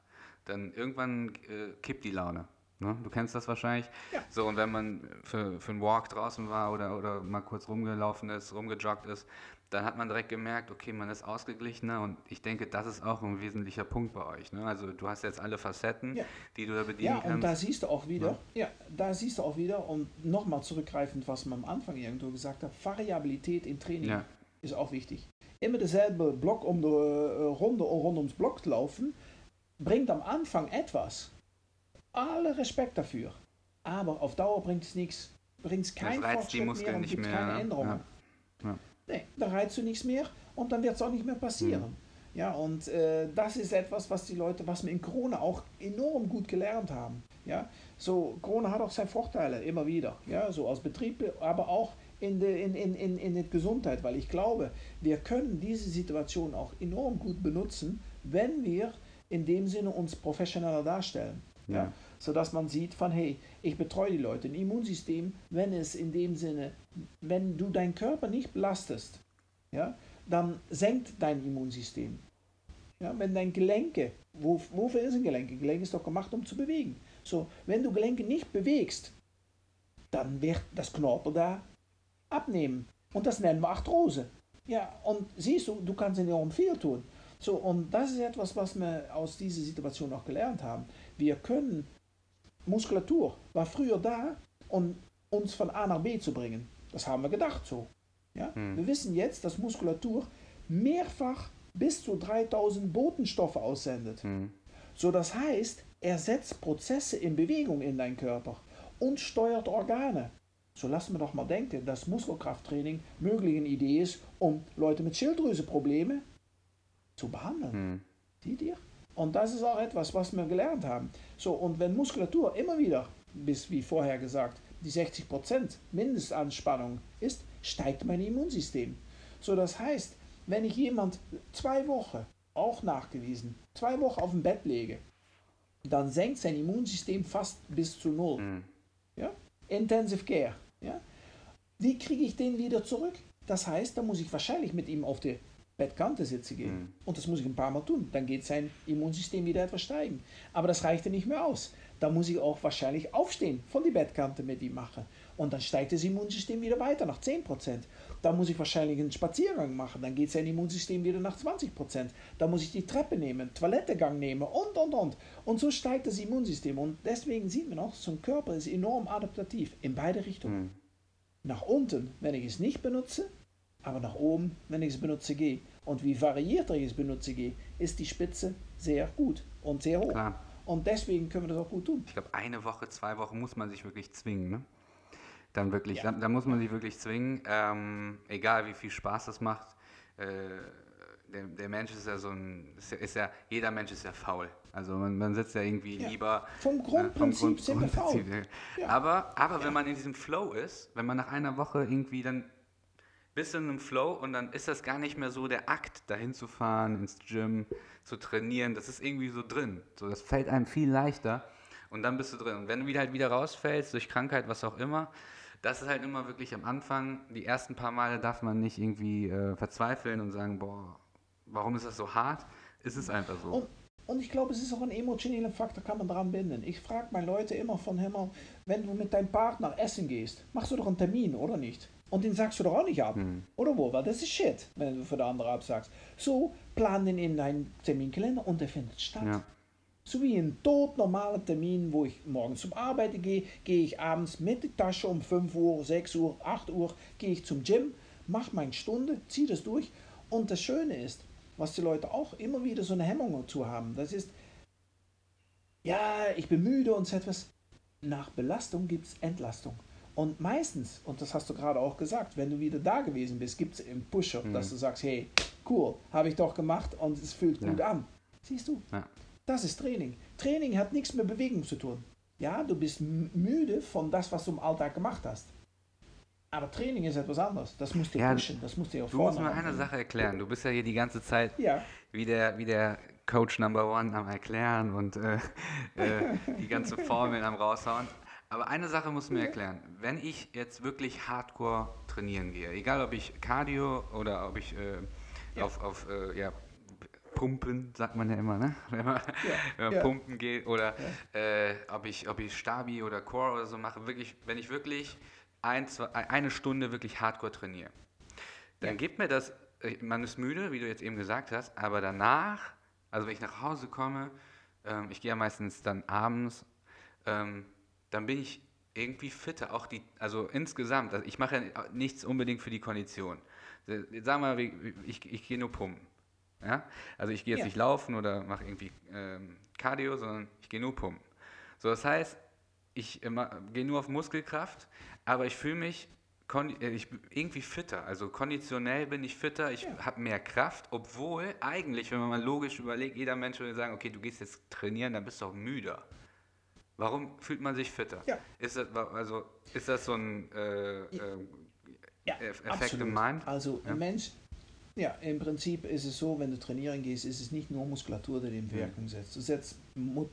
dann irgendwann äh, kippt die Laune. Ne? Du kennst das wahrscheinlich. Ja. So, und wenn man für, für einen Walk draußen war oder, oder mal kurz rumgelaufen ist, rumgejoggt ist, dann hat man direkt gemerkt, okay, man ist ausgeglichener und ich denke, das ist auch ein wesentlicher Punkt bei euch. Ne? Also du hast jetzt alle Facetten, ja. die du da bedienen kannst. Ja, und da siehst du auch wieder, ja, ja da siehst du auch wieder, und nochmal zurückgreifend, was man am Anfang irgendwo gesagt hat, Variabilität im Training ja. ist auch wichtig. Immer derselbe Block um die äh, Runde rund ums Block laufen, bringt am Anfang etwas. Alle Respekt dafür. Aber auf Dauer bringt es nichts. Bringt es keinen Fortschritt mehr und gibt keine ne? Änderungen. Nee, da reizt du nichts mehr und dann wird es auch nicht mehr passieren. Mhm. Ja, und äh, das ist etwas, was die Leute, was wir in Corona auch enorm gut gelernt haben. Ja, so Corona hat auch seine Vorteile immer wieder. Ja, so als Betrieb, aber auch in der in, in, in, in der Gesundheit, weil ich glaube, wir können diese Situation auch enorm gut benutzen, wenn wir in dem Sinne uns professioneller darstellen. Ja. ja sodass man sieht von, hey, ich betreue die Leute. Ein Immunsystem, wenn es in dem Sinne, wenn du deinen Körper nicht belastest, ja, dann senkt dein Immunsystem. Ja, wenn dein Gelenke, wo, wofür ist ein Gelenke? Gelenke ist doch gemacht, um zu bewegen. So, wenn du Gelenke nicht bewegst, dann wird das Knorpel da abnehmen. Und das nennen wir Arthrose. Ja, und siehst du, du kannst enorm viel tun. So, und das ist etwas, was wir aus dieser Situation auch gelernt haben. Wir können Muskulatur war früher da, um uns von A nach B zu bringen. Das haben wir gedacht so. Ja? Hm. Wir wissen jetzt, dass Muskulatur mehrfach bis zu 3000 Botenstoffe aussendet. Hm. So das heißt, er setzt Prozesse in Bewegung in deinen Körper und steuert Organe. So lassen wir doch mal denken, dass Muskelkrafttraining möglich eine Idee ist, um Leute mit Schilddrüseprobleme zu behandeln. Hm. Seht ihr? Und das ist auch etwas, was wir gelernt haben. So, und wenn Muskulatur immer wieder, bis wie vorher gesagt, die 60% Mindestanspannung ist, steigt mein Immunsystem. So, das heißt, wenn ich jemand zwei Wochen, auch nachgewiesen, zwei Wochen auf dem Bett lege, dann senkt sein Immunsystem fast bis zu null. Mhm. Ja? Intensive Care. Ja? Wie kriege ich den wieder zurück? Das heißt, da muss ich wahrscheinlich mit ihm auf die Bettkante sitze gehen. Mhm. Und das muss ich ein paar Mal tun. Dann geht sein Immunsystem wieder etwas steigen. Aber das reicht ja nicht mehr aus. Da muss ich auch wahrscheinlich aufstehen von die Bettkante mit ihm machen. Und dann steigt das Immunsystem wieder weiter nach 10%. Da muss ich wahrscheinlich einen Spaziergang machen. Dann geht sein Immunsystem wieder nach 20%. Da muss ich die Treppe nehmen, Toilettegang nehmen und, und, und. Und so steigt das Immunsystem. Und deswegen sieht man auch, so ein Körper ist enorm adaptativ in beide Richtungen. Mhm. Nach unten, wenn ich es nicht benutze, aber nach oben, wenn ich es benutze, gehe. Und wie variierter ich es benutze, gehe, ist die Spitze sehr gut und sehr hoch. Klar. Und deswegen können wir das auch gut tun. Ich glaube, eine Woche, zwei Wochen muss man sich wirklich zwingen. Ne? Dann wirklich, ja. dann, dann, muss man sich wirklich zwingen, ähm, egal wie viel Spaß das macht. Äh, der, der Mensch ist ja so ein, ist ja, ist ja, jeder Mensch ist ja faul. Also man, man sitzt ja irgendwie ja. lieber. Vom Grundprinzip, äh, vom Grund, sind wir faul. Ja. Aber, aber wenn man in diesem Flow ist, wenn man nach einer Woche irgendwie dann bist in einem Flow und dann ist das gar nicht mehr so der Akt, dahin zu fahren, ins Gym, zu trainieren. Das ist irgendwie so drin. So, das fällt einem viel leichter und dann bist du drin. Und wenn du wieder halt wieder rausfällst, durch Krankheit, was auch immer, das ist halt immer wirklich am Anfang. Die ersten paar Male darf man nicht irgendwie äh, verzweifeln und sagen, boah, warum ist das so hart? Ist es einfach so. Und, und ich glaube, es ist auch ein emotionaler Faktor, kann man dran binden. Ich frage meine Leute immer von Himmel, wenn du mit deinem Partner essen gehst, machst du doch einen Termin, oder nicht? Und den sagst du doch auch nicht ab. Mhm. Oder wo? Weil das ist Shit, wenn du für den anderen absagst. So, plan den in deinen Terminkalender und der findet statt. Ja. So wie ein tot normaler Termin, wo ich morgens zum Arbeiten gehe, gehe ich abends mit der Tasche um 5 Uhr, 6 Uhr, 8 Uhr, gehe ich zum Gym, mache meine Stunde, ziehe das durch. Und das Schöne ist, was die Leute auch immer wieder so eine Hemmung dazu haben, das ist, ja, ich bin müde und so etwas. Nach Belastung gibt es Entlastung. Und meistens, und das hast du gerade auch gesagt, wenn du wieder da gewesen bist, gibt es im Push-Up, mhm. dass du sagst, hey, cool, habe ich doch gemacht und es fühlt ja. gut an. Siehst du? Ja. Das ist Training. Training hat nichts mit Bewegung zu tun. Ja, du bist müde von das, was du im Alltag gemacht hast. Aber Training ist etwas anderes. Das musst du ja, pushen. Das musst du auch Du musst mir eine Sache erklären. Du bist ja hier die ganze Zeit ja. wie, der, wie der Coach Number One am Erklären und äh, äh, die ganzen Formeln am raushauen. Aber eine Sache musst du mir erklären. Wenn ich jetzt wirklich hardcore trainieren gehe, egal ob ich Cardio oder ob ich äh, ja. auf, auf äh, ja, Pumpen, sagt man ja immer, ne? [laughs] wenn man, ja. wenn man pumpen geht oder äh, ob, ich, ob ich Stabi oder Core oder so mache, wirklich, wenn ich wirklich ein, zwei, eine Stunde wirklich hardcore trainiere, dann gibt mir das, äh, man ist müde, wie du jetzt eben gesagt hast, aber danach, also wenn ich nach Hause komme, ähm, ich gehe ja meistens dann abends, ähm, dann bin ich irgendwie fitter. Auch die, also insgesamt, also ich mache ja nichts unbedingt für die Kondition. Wir mal, ich, ich gehe nur pumpen. Ja? Also ich gehe jetzt ja. nicht laufen oder mache irgendwie ähm, Cardio, sondern ich gehe nur pumpen. So, das heißt, ich äh, gehe nur auf Muskelkraft, aber ich fühle mich äh, ich irgendwie fitter. Also konditionell bin ich fitter, ich ja. habe mehr Kraft, obwohl eigentlich, wenn man mal logisch überlegt, jeder Mensch würde sagen, okay, du gehst jetzt trainieren, dann bist du auch müder. Warum fühlt man sich fitter? Ja. Ist, das, also, ist das so ein äh, äh, ja, Effekt absolut. im Mind? Also ja? ein Mensch, ja, im Prinzip ist es so, wenn du trainieren gehst, ist es nicht nur Muskulatur, die in Wirkung setzt. Du setzt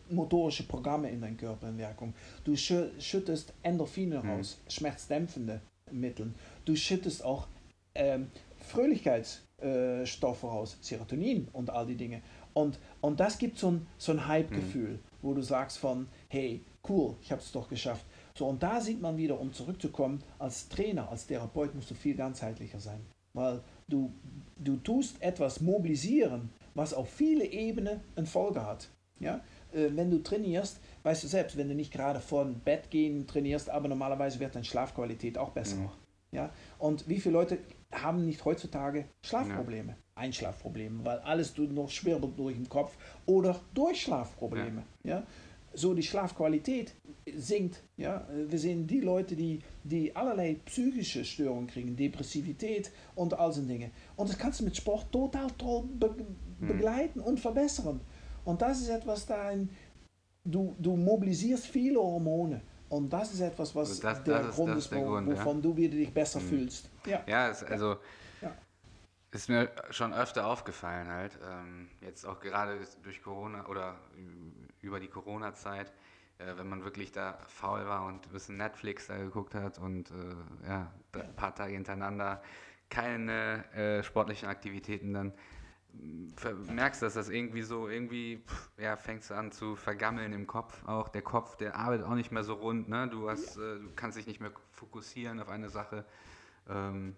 motorische Programme in deinen Körper in Wirkung. Du schüttest Endorphine raus, mhm. schmerzdämpfende Mittel. Du schüttest auch ähm, Fröhlichkeitsstoffe raus, Serotonin und all die Dinge. Und, und das gibt so ein, so ein Hype-Gefühl, mhm. wo du sagst von, hey, cool, ich habe es doch geschafft. So, und da sieht man wieder, um zurückzukommen, als Trainer, als Therapeut musst du viel ganzheitlicher sein. Weil du, du tust etwas mobilisieren, was auf viele Ebenen eine Folge hat. Ja? Äh, wenn du trainierst, weißt du selbst, wenn du nicht gerade vor dem Bett gehen trainierst, aber normalerweise wird deine Schlafqualität auch besser. Mhm. Ja? Und wie viele Leute haben nicht heutzutage Schlafprobleme? Ja. Einschlafprobleme, weil alles noch schwirbelt durch den Kopf oder Durchschlafprobleme. Ja. ja? So die Schlafqualität sinkt. Ja? Wir sehen die Leute, die, die allerlei psychische Störungen kriegen, Depressivität und all diese Dinge. Und das kannst du mit Sport total toll be hm. begleiten und verbessern. Und das ist etwas, da du, du mobilisierst viele Hormone. Und das ist etwas, was das, der das Grund ist, ist wo, Grund, wovon ja. du wieder dich besser mhm. fühlst. Ja, ja also. Ist mir schon öfter aufgefallen halt. Ähm, jetzt auch gerade durch Corona oder über die Corona-Zeit, äh, wenn man wirklich da faul war und ein bisschen Netflix da geguckt hat und äh, ja, ein paar Tage hintereinander keine äh, sportlichen Aktivitäten, dann merkst du, dass das irgendwie so, irgendwie, ja, fängst du an zu vergammeln im Kopf auch. Der Kopf, der arbeitet auch nicht mehr so rund, ne? Du hast, äh, du kannst dich nicht mehr fokussieren auf eine Sache. Ähm,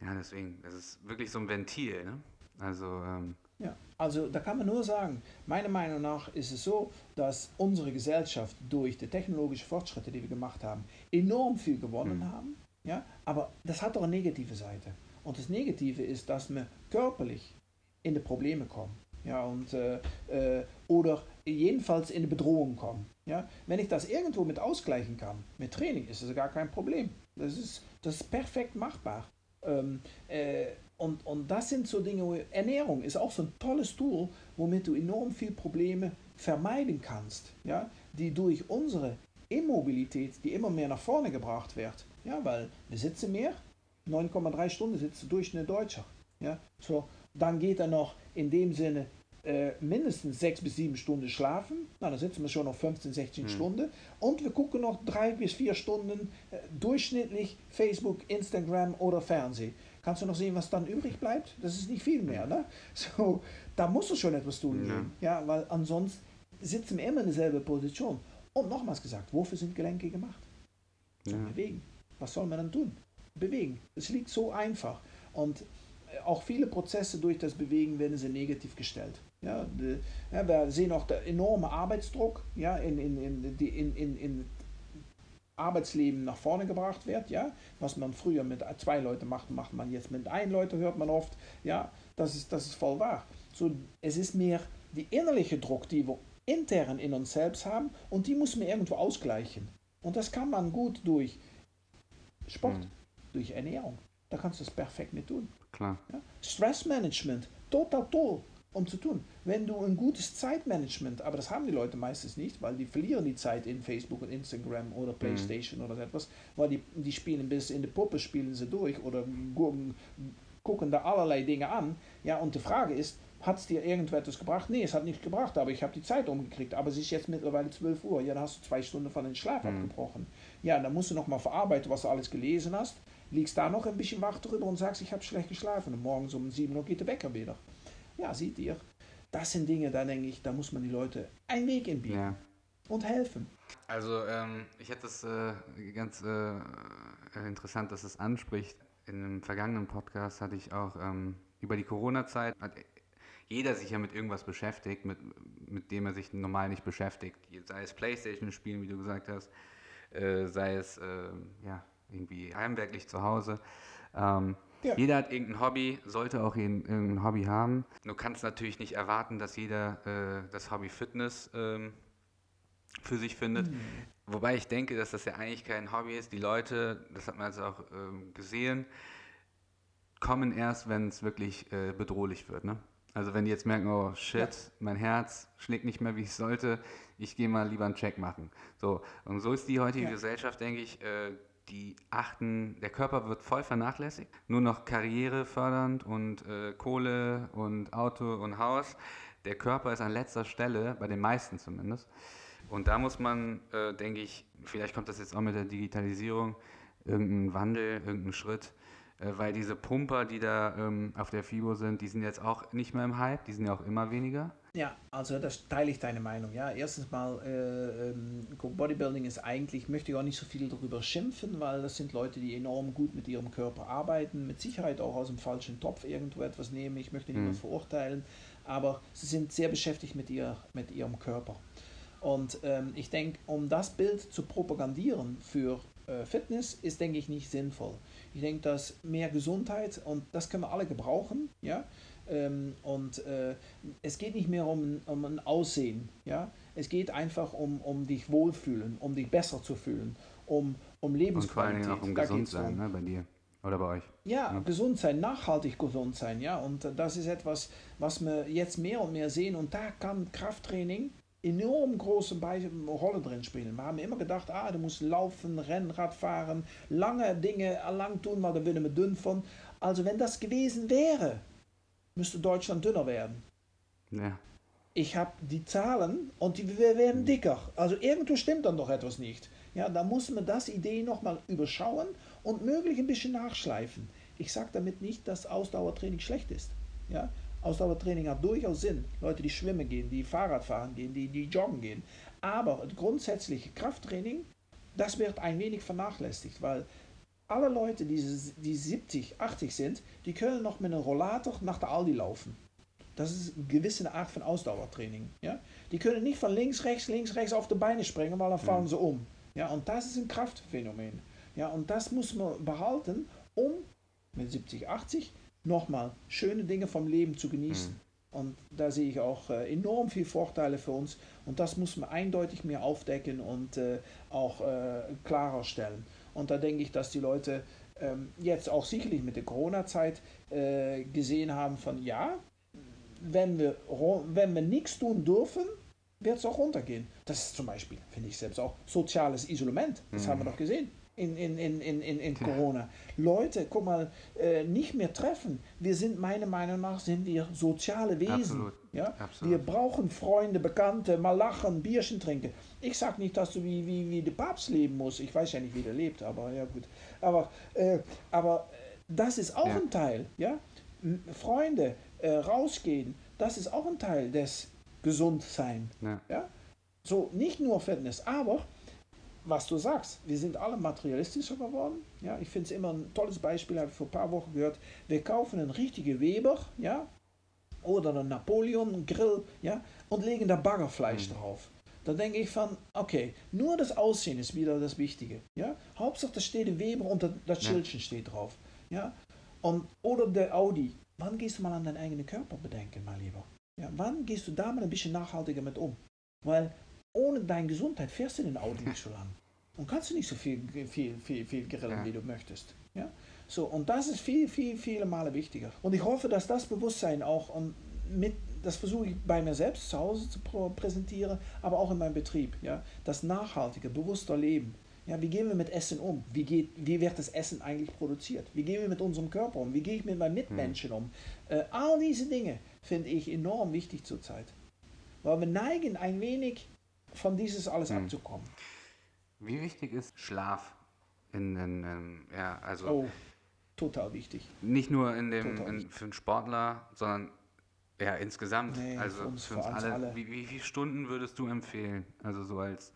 ja, deswegen, das ist wirklich so ein Ventil, ne? Also, ähm, ja, also da kann man nur sagen, meiner Meinung nach ist es so, dass unsere Gesellschaft durch die technologischen Fortschritte, die wir gemacht haben, enorm viel gewonnen mhm. haben. Ja? Aber das hat auch eine negative Seite. Und das Negative ist, dass wir körperlich in die Probleme kommen. Ja, und, äh, äh, oder jedenfalls in die Bedrohung kommen. Ja? Wenn ich das irgendwo mit ausgleichen kann, mit Training, ist es gar kein Problem. Das ist, das ist perfekt machbar. Ähm, äh, und, und das sind so Dinge, Ernährung ist auch so ein tolles Tool, womit du enorm viel Probleme vermeiden kannst, ja, die durch unsere Immobilität, die immer mehr nach vorne gebracht wird, ja, weil wir sitzen mehr, 9,3 Stunden sitzt der Durchschnitt Deutscher, ja, so, dann geht er noch in dem Sinne äh, mindestens 6 bis 7 Stunden schlafen, na, dann sitzen wir schon noch 15, 16 mhm. Stunden und wir gucken noch 3 bis 4 Stunden äh, durchschnittlich Facebook, Instagram oder Fernsehen. Kannst du noch sehen, was dann übrig bleibt? Das ist nicht viel mehr. Ne? [laughs] So, da musst du schon etwas tun. Ja, ja weil ansonsten sitzen wir immer in derselben Position. Und nochmals gesagt, wofür sind Gelenke gemacht? Zum ja. Bewegen. Was soll man dann tun? Bewegen. Es liegt so einfach. Und äh, auch viele Prozesse durch das Bewegen werden sie negativ gestellt. Ja, ja, wir sehen auch den enormen Arbeitsdruck ja, in, in, in, in, in, in Arbeitsleben nach vorne gebracht wird, ja, was man früher mit zwei Leuten macht, macht man jetzt mit ein Leute, hört man oft, ja, das ist, das ist voll wahr. So, es ist mehr die innerliche Druck, die wir intern in uns selbst haben und die muss man irgendwo ausgleichen. Und das kann man gut durch Sport, mhm. durch Ernährung. Da kannst du das perfekt mit tun. Klar. Ja? Stressmanagement, total toll um zu tun. Wenn du ein gutes Zeitmanagement, aber das haben die Leute meistens nicht, weil die verlieren die Zeit in Facebook und Instagram oder mhm. Playstation mhm. oder so etwas, weil die, die spielen bis in die Puppe spielen sie durch oder gucken, gucken da allerlei Dinge an. Ja, und die Frage ist, hat es dir irgendetwas gebracht? Nee, es hat nichts gebracht, aber ich habe die Zeit umgekriegt. Aber es ist jetzt mittlerweile 12 Uhr. Ja, dann hast du zwei Stunden von den Schlaf mhm. abgebrochen. Ja, dann musst du nochmal verarbeiten, was du alles gelesen hast. Liegst da noch ein bisschen wach drüber und sagst, ich habe schlecht geschlafen. Und morgens um 7 Uhr geht der Wecker wieder. Ja, seht ihr, das sind Dinge, da denke ich, da muss man die Leute einen Weg entbieten ja. und helfen. Also ähm, ich hätte es äh, ganz äh, interessant, dass es anspricht. In einem vergangenen Podcast hatte ich auch ähm, über die Corona-Zeit, hat jeder sich ja mit irgendwas beschäftigt, mit, mit dem er sich normal nicht beschäftigt. Sei es Playstation-Spielen, wie du gesagt hast, äh, sei es äh, ja, irgendwie heimwerklich zu Hause. Ähm, ja. Jeder hat irgendein Hobby, sollte auch irgendein Hobby haben. Du kannst natürlich nicht erwarten, dass jeder äh, das Hobby Fitness ähm, für sich findet. Mhm. Wobei ich denke, dass das ja eigentlich kein Hobby ist. Die Leute, das hat man jetzt auch ähm, gesehen, kommen erst, wenn es wirklich äh, bedrohlich wird. Ne? Also wenn die jetzt merken, oh shit, ja. mein Herz schlägt nicht mehr, wie es sollte, ich gehe mal lieber einen Check machen. So, und so ist die heutige ja. Gesellschaft, denke ich, äh, die achten, der Körper wird voll vernachlässigt, nur noch Karriere fördernd und äh, Kohle und Auto und Haus. Der Körper ist an letzter Stelle, bei den meisten zumindest. Und da muss man, äh, denke ich, vielleicht kommt das jetzt auch mit der Digitalisierung, irgendein Wandel, irgendein Schritt, äh, weil diese Pumper, die da ähm, auf der FIBO sind, die sind jetzt auch nicht mehr im Hype, die sind ja auch immer weniger. Ja, also das teile ich deine Meinung. Ja, erstens mal, äh, ähm, Bodybuilding ist eigentlich, möchte ich auch nicht so viel darüber schimpfen, weil das sind Leute, die enorm gut mit ihrem Körper arbeiten, mit Sicherheit auch aus dem falschen Topf irgendwo etwas nehmen. Ich möchte niemand mhm. verurteilen, aber sie sind sehr beschäftigt mit, ihr, mit ihrem Körper. Und ähm, ich denke, um das Bild zu propagandieren für äh, Fitness, ist, denke ich, nicht sinnvoll. Ich denke, dass mehr Gesundheit, und das können wir alle gebrauchen, ja, ähm, und äh, es geht nicht mehr um, um ein Aussehen. Ja? Es geht einfach um, um dich wohlfühlen, um dich besser zu fühlen, um, um Lebensqualität. Und vor Dingen auch um gesund sein, ne, bei dir. Oder bei euch? Ja, ja, gesund sein, nachhaltig gesund sein, ja. Und das ist etwas, was wir jetzt mehr und mehr sehen. Und da kann Krafttraining enorm große Rolle drin spielen. Wir haben immer gedacht, ah, du musst laufen, Rennrad fahren, lange Dinge lang tun, maar da werden wir dünn von. Also wenn das gewesen wäre, müsste Deutschland dünner werden. Ja. Ich habe die Zahlen und die werden dicker. Also irgendwo stimmt dann doch etwas nicht. Ja, da muss man das Idee nochmal überschauen und möglich ein bisschen nachschleifen. Ich sage damit nicht, dass Ausdauertraining schlecht ist. Ja? Ausdauertraining hat durchaus Sinn. Leute, die schwimmen gehen, die Fahrrad fahren gehen, die, die joggen gehen. Aber das grundsätzliche Krafttraining, das wird ein wenig vernachlässigt, weil alle Leute, die, die 70, 80 sind, die können noch mit einem Rollator nach der Aldi laufen. Das ist eine gewisse Art von Ausdauertraining. Ja? Die können nicht von links, rechts, links, rechts auf die Beine springen, weil dann fallen mhm. sie um. Ja? Und das ist ein Kraftphänomen. Ja? Und das muss man behalten, um mit 70, 80 nochmal schöne Dinge vom Leben zu genießen. Mhm. Und da sehe ich auch äh, enorm viele Vorteile für uns. Und das muss man eindeutig mehr aufdecken und äh, auch äh, klarer stellen. Und da denke ich, dass die Leute ähm, jetzt auch sicherlich mit der Corona-Zeit äh, gesehen haben von ja, wenn wir, wenn wir nichts tun dürfen, wird es auch runtergehen. Das ist zum Beispiel, finde ich selbst auch, soziales Isolement. Das mhm. haben wir doch gesehen in, in, in, in, in Corona. Leute, guck mal, äh, nicht mehr treffen. Wir sind, meiner Meinung nach, sind wir soziale Wesen. Absolut. Ja? Absolut. Wir brauchen Freunde, Bekannte, mal lachen, Bierchen trinken. Ich sage nicht, dass du wie, wie, wie der Papst leben musst. Ich weiß ja nicht, wie der lebt, aber ja gut. Aber, äh, aber äh, das ist auch ja. ein Teil. Ja? Freunde, äh, rausgehen, das ist auch ein Teil des Gesundsein. Ja. ja? So, nicht nur Fitness, aber was du sagst, wir sind alle materialistischer geworden. Ja, ich finde es immer ein tolles Beispiel, habe ich vor ein paar Wochen gehört. Wir kaufen einen richtigen Weber, ja, oder einen Napoleon Grill, ja, und legen da Baggerfleisch mhm. drauf. Da denke ich von, okay, nur das Aussehen ist wieder das Wichtige, ja. Hauptsache, da steht ein Weber und das Schildchen ja. steht drauf, ja. Und, oder der Audi. Wann gehst du mal an deinen eigenen Körper bedenken, mein Lieber? Ja, wann gehst du da mal ein bisschen nachhaltiger mit um? Weil ohne deine Gesundheit fährst du den Audi nicht so lang. Und kannst du nicht so viel, viel, viel, viel grillen, ja. wie du möchtest. Ja? So, und das ist viel, viel, viele Male wichtiger. Und ich hoffe, dass das Bewusstsein auch um, mit, das versuche ich bei mir selbst zu Hause zu präsentieren, aber auch in meinem Betrieb. Ja? Das nachhaltige, bewusste Leben. Ja, wie gehen wir mit Essen um? Wie, geht, wie wird das Essen eigentlich produziert? Wie gehen wir mit unserem Körper um? Wie gehe ich mit meinen Mitmenschen um? Äh, all diese Dinge finde ich enorm wichtig zurzeit. Weil wir neigen ein wenig von dieses alles hm. abzukommen. Wie wichtig ist Schlaf in den, ähm, ja, also. Oh, total wichtig. Nicht nur in dem, in, für einen Sportler, sondern ja, insgesamt. Nee, also für uns, für uns, für uns alle. alle. Wie, wie viele Stunden würdest du empfehlen? Also so als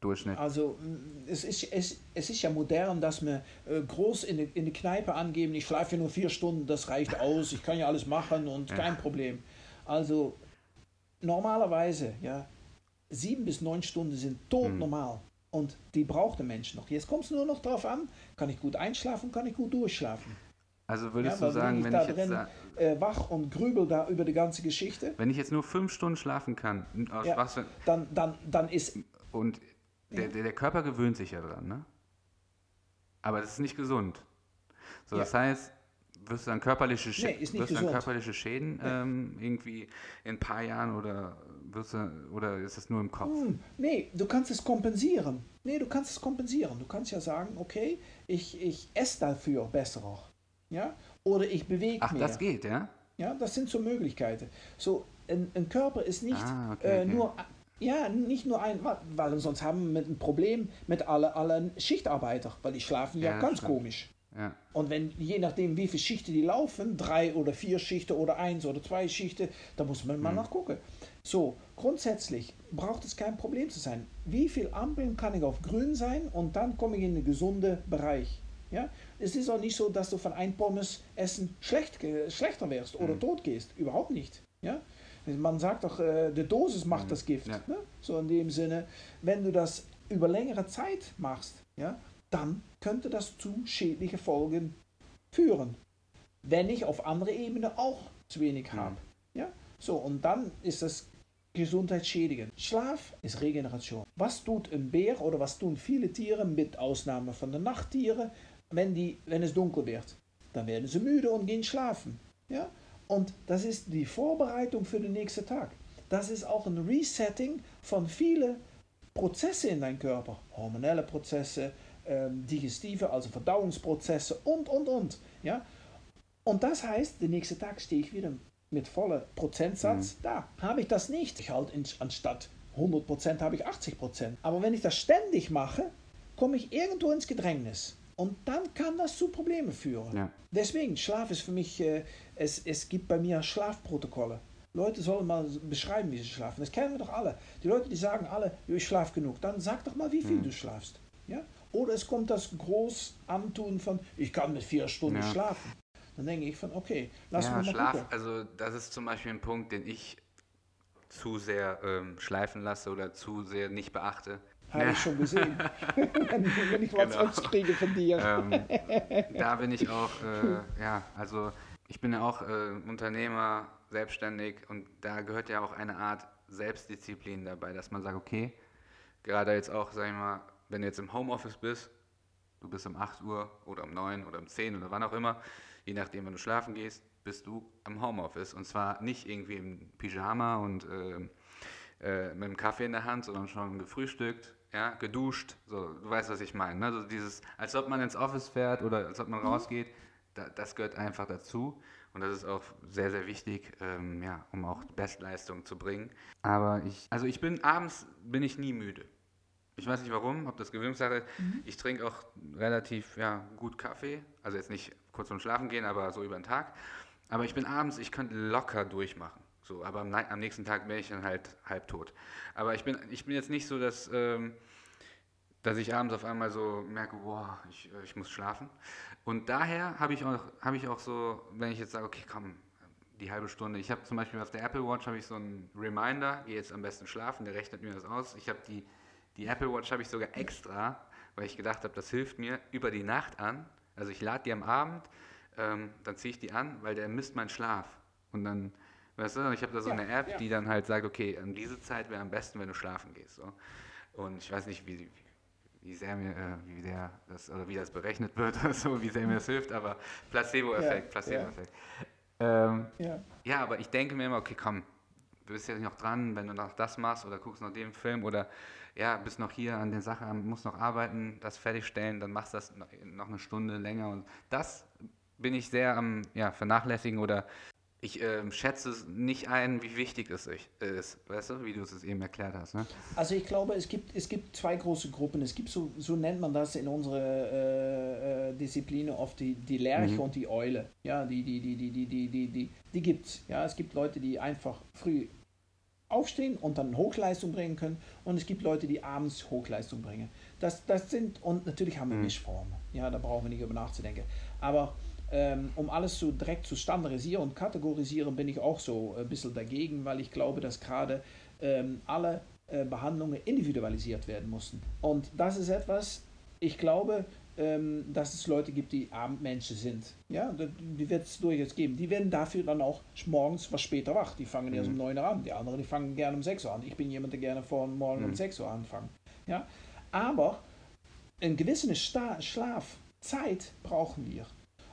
Durchschnitt? Also es ist, es, es ist ja modern, dass wir äh, groß in die, in die Kneipe angeben, ich schlafe nur vier Stunden, das reicht aus, ich kann ja alles machen und ja. kein Problem. Also normalerweise, ja, sieben bis neun Stunden sind tot normal. Mhm. Und die braucht der Mensch noch. Jetzt kommt es nur noch darauf an, kann ich gut einschlafen, kann ich gut durchschlafen. Also würdest ja, du sagen, wenn ich, wenn ich jetzt äh, wach und grübel da über die ganze Geschichte. Wenn ich jetzt nur fünf Stunden schlafen kann, ja, was, dann, dann, dann ist... Und der, der, der, Körper gewöhnt sich ja dran, ne? Aber das ist nicht gesund. So, das heißt, wirst du dann körperliche, Sch nee, wirst dann körperliche Schäden ähm, irgendwie in ein paar Jahren oder wirst du, oder ist es nur im Kopf? Hm, nee, du kannst es kompensieren. Nee, du kannst es kompensieren. Du kannst ja sagen, okay, ich, ich esse dafür besser. Ja? Oder ich bewege Ach, mehr. das geht, ja? Ja, das sind so Möglichkeiten. So, ein, ein Körper ist nicht ah, okay, äh, okay. nur ja, nicht nur ein, weil sonst haben wir ein Problem mit allen alle Schichtarbeiter, weil die schlafen ja, ja ganz stimmt. komisch. Ja. Und wenn, je nachdem, wie viele Schichten die laufen, drei oder vier Schichten oder eins oder zwei Schichten, da muss man mal mhm. nachgucken. So, grundsätzlich braucht es kein Problem zu sein. Wie viele Ampeln kann ich auf grün sein und dann komme ich in den gesunden Bereich. Ja? Es ist auch nicht so, dass du von ein Pommes essen schlecht, schlechter wirst oder mhm. tot gehst. Überhaupt nicht. Ja? Man sagt doch, äh, die Dosis macht mhm. das Gift. Ja. Ne? So in dem Sinne, wenn du das über längere Zeit machst, ja, dann könnte das zu schädlichen Folgen führen. Wenn ich auf andere Ebene auch zu wenig habe. Ja? So, und dann ist das gesundheitsschädigend. Schlaf ist Regeneration. Was tut ein Bär oder was tun viele Tiere, mit Ausnahme von den Nachttieren, wenn, die, wenn es dunkel wird? Dann werden sie müde und gehen schlafen. Ja? Und das ist die Vorbereitung für den nächsten Tag. Das ist auch ein Resetting von vielen Prozessen in deinem Körper. Hormonelle Prozesse, ähm, digestive, also Verdauungsprozesse und, und, und. Ja? Und das heißt, den nächsten Tag stehe ich wieder mit voller Prozentsatz mhm. da. Habe ich das nicht, ich halt in, anstatt 100% habe ich 80%. Aber wenn ich das ständig mache, komme ich irgendwo ins Gedrängnis. Und dann kann das zu Problemen führen. Ja. Deswegen, Schlaf ist für mich, äh, es, es gibt bei mir Schlafprotokolle. Leute sollen mal beschreiben, wie sie schlafen. Das kennen wir doch alle. Die Leute, die sagen alle, ich schlafe genug. Dann sag doch mal, wie viel mhm. du schlafst. Ja? Oder es kommt das groß Antun von, ich kann mit vier Stunden ja. schlafen. Dann denke ich von, okay, lass ja, mal Schlaf, gucken. Also das ist zum Beispiel ein Punkt, den ich zu sehr ähm, schleifen lasse oder zu sehr nicht beachte. Habe ja. ich schon gesehen. wenn, [laughs] wenn, ich was genau. kriege von dir. Ähm, da bin ich auch, äh, ja, also ich bin ja auch äh, Unternehmer, selbstständig und da gehört ja auch eine Art Selbstdisziplin dabei, dass man sagt, okay, gerade jetzt auch, sag ich mal, wenn du jetzt im Homeoffice bist, du bist um 8 Uhr oder um 9 oder um 10 oder wann auch immer, je nachdem, wenn du schlafen gehst, bist du im Homeoffice. Und zwar nicht irgendwie im Pyjama und äh, äh, mit dem Kaffee in der Hand, sondern schon gefrühstückt, ja, geduscht. So, du weißt, was ich meine. Ne? Also dieses, als ob man ins Office fährt oder als ob man mhm. rausgeht, da, das gehört einfach dazu. Und das ist auch sehr, sehr wichtig, ähm, ja, um auch Bestleistung zu bringen. Aber ich, also ich bin abends bin ich nie müde. Ich weiß nicht warum, ob das Gewöhnungssache. Mhm. Ich trinke auch relativ ja, gut Kaffee. Also jetzt nicht kurz zum Schlafen gehen, aber so über den Tag. Aber ich bin abends, ich könnte locker durchmachen. So, aber am, am nächsten Tag wäre ich dann halt halbtot. Aber ich bin, ich bin jetzt nicht so, dass, ähm, dass ich abends auf einmal so merke, boah, ich, äh, ich muss schlafen. Und daher habe ich, auch, hab ich auch so, wenn ich jetzt sage, okay, komm, die halbe Stunde. Ich habe zum Beispiel auf der Apple Watch habe ich so einen Reminder, geh jetzt am besten schlafen, der rechnet mir das aus. Ich habe die, die Apple Watch habe ich sogar extra, weil ich gedacht habe, das hilft mir über die Nacht an. Also ich lade die am Abend, ähm, dann ziehe ich die an, weil der misst meinen Schlaf. Und dann, weißt du, ich habe da so ja, eine App, ja. die dann halt sagt, okay, an diese Zeit wäre am besten, wenn du schlafen gehst. So. Und ich weiß nicht, wie, wie sehr mir, äh, wie sehr das, oder wie das berechnet wird oder [laughs] so, wie sehr mir das hilft, aber Placebo-Effekt, Placebo-Effekt. Ähm, ja. ja, aber ich denke mir immer, okay, komm, du bist jetzt noch dran, wenn du noch das machst oder guckst noch den Film oder ja, bist noch hier an der Sache, musst noch arbeiten, das fertigstellen, dann machst du das noch eine Stunde länger und das bin ich sehr am ja, vernachlässigen oder ich äh, schätze es nicht ein, wie wichtig es ist, weißt du, wie du es eben erklärt hast. Ne? Also ich glaube, es gibt, es gibt zwei große Gruppen. Es gibt so, so nennt man das in unserer äh, äh, Disziplin oft die, die Lerche mhm. und die Eule. Ja, die, die, die, die, die, die, die, die, die gibt es. Ja, es gibt Leute, die einfach früh aufstehen und dann Hochleistung bringen können und es gibt Leute, die abends Hochleistung bringen. Das, das sind, und natürlich haben wir mhm. Mischformen. Ja, da brauchen wir nicht über nachzudenken. Aber ähm, um alles so direkt zu standardisieren und kategorisieren, bin ich auch so ein bisschen dagegen, weil ich glaube, dass gerade ähm, alle äh, Behandlungen individualisiert werden müssen. Und das ist etwas, ich glaube, ähm, dass es Leute gibt, die Abendmenschen sind. Ja, die wird es durchaus geben. Die werden dafür dann auch morgens was später wach. Die fangen mhm. erst um 9 Uhr an. Die anderen, die fangen gerne um 6 Uhr an. Ich bin jemand, der gerne vor morgen mhm. um 6 Uhr anfangen. Ja, aber eine gewisse Schlafzeit brauchen wir.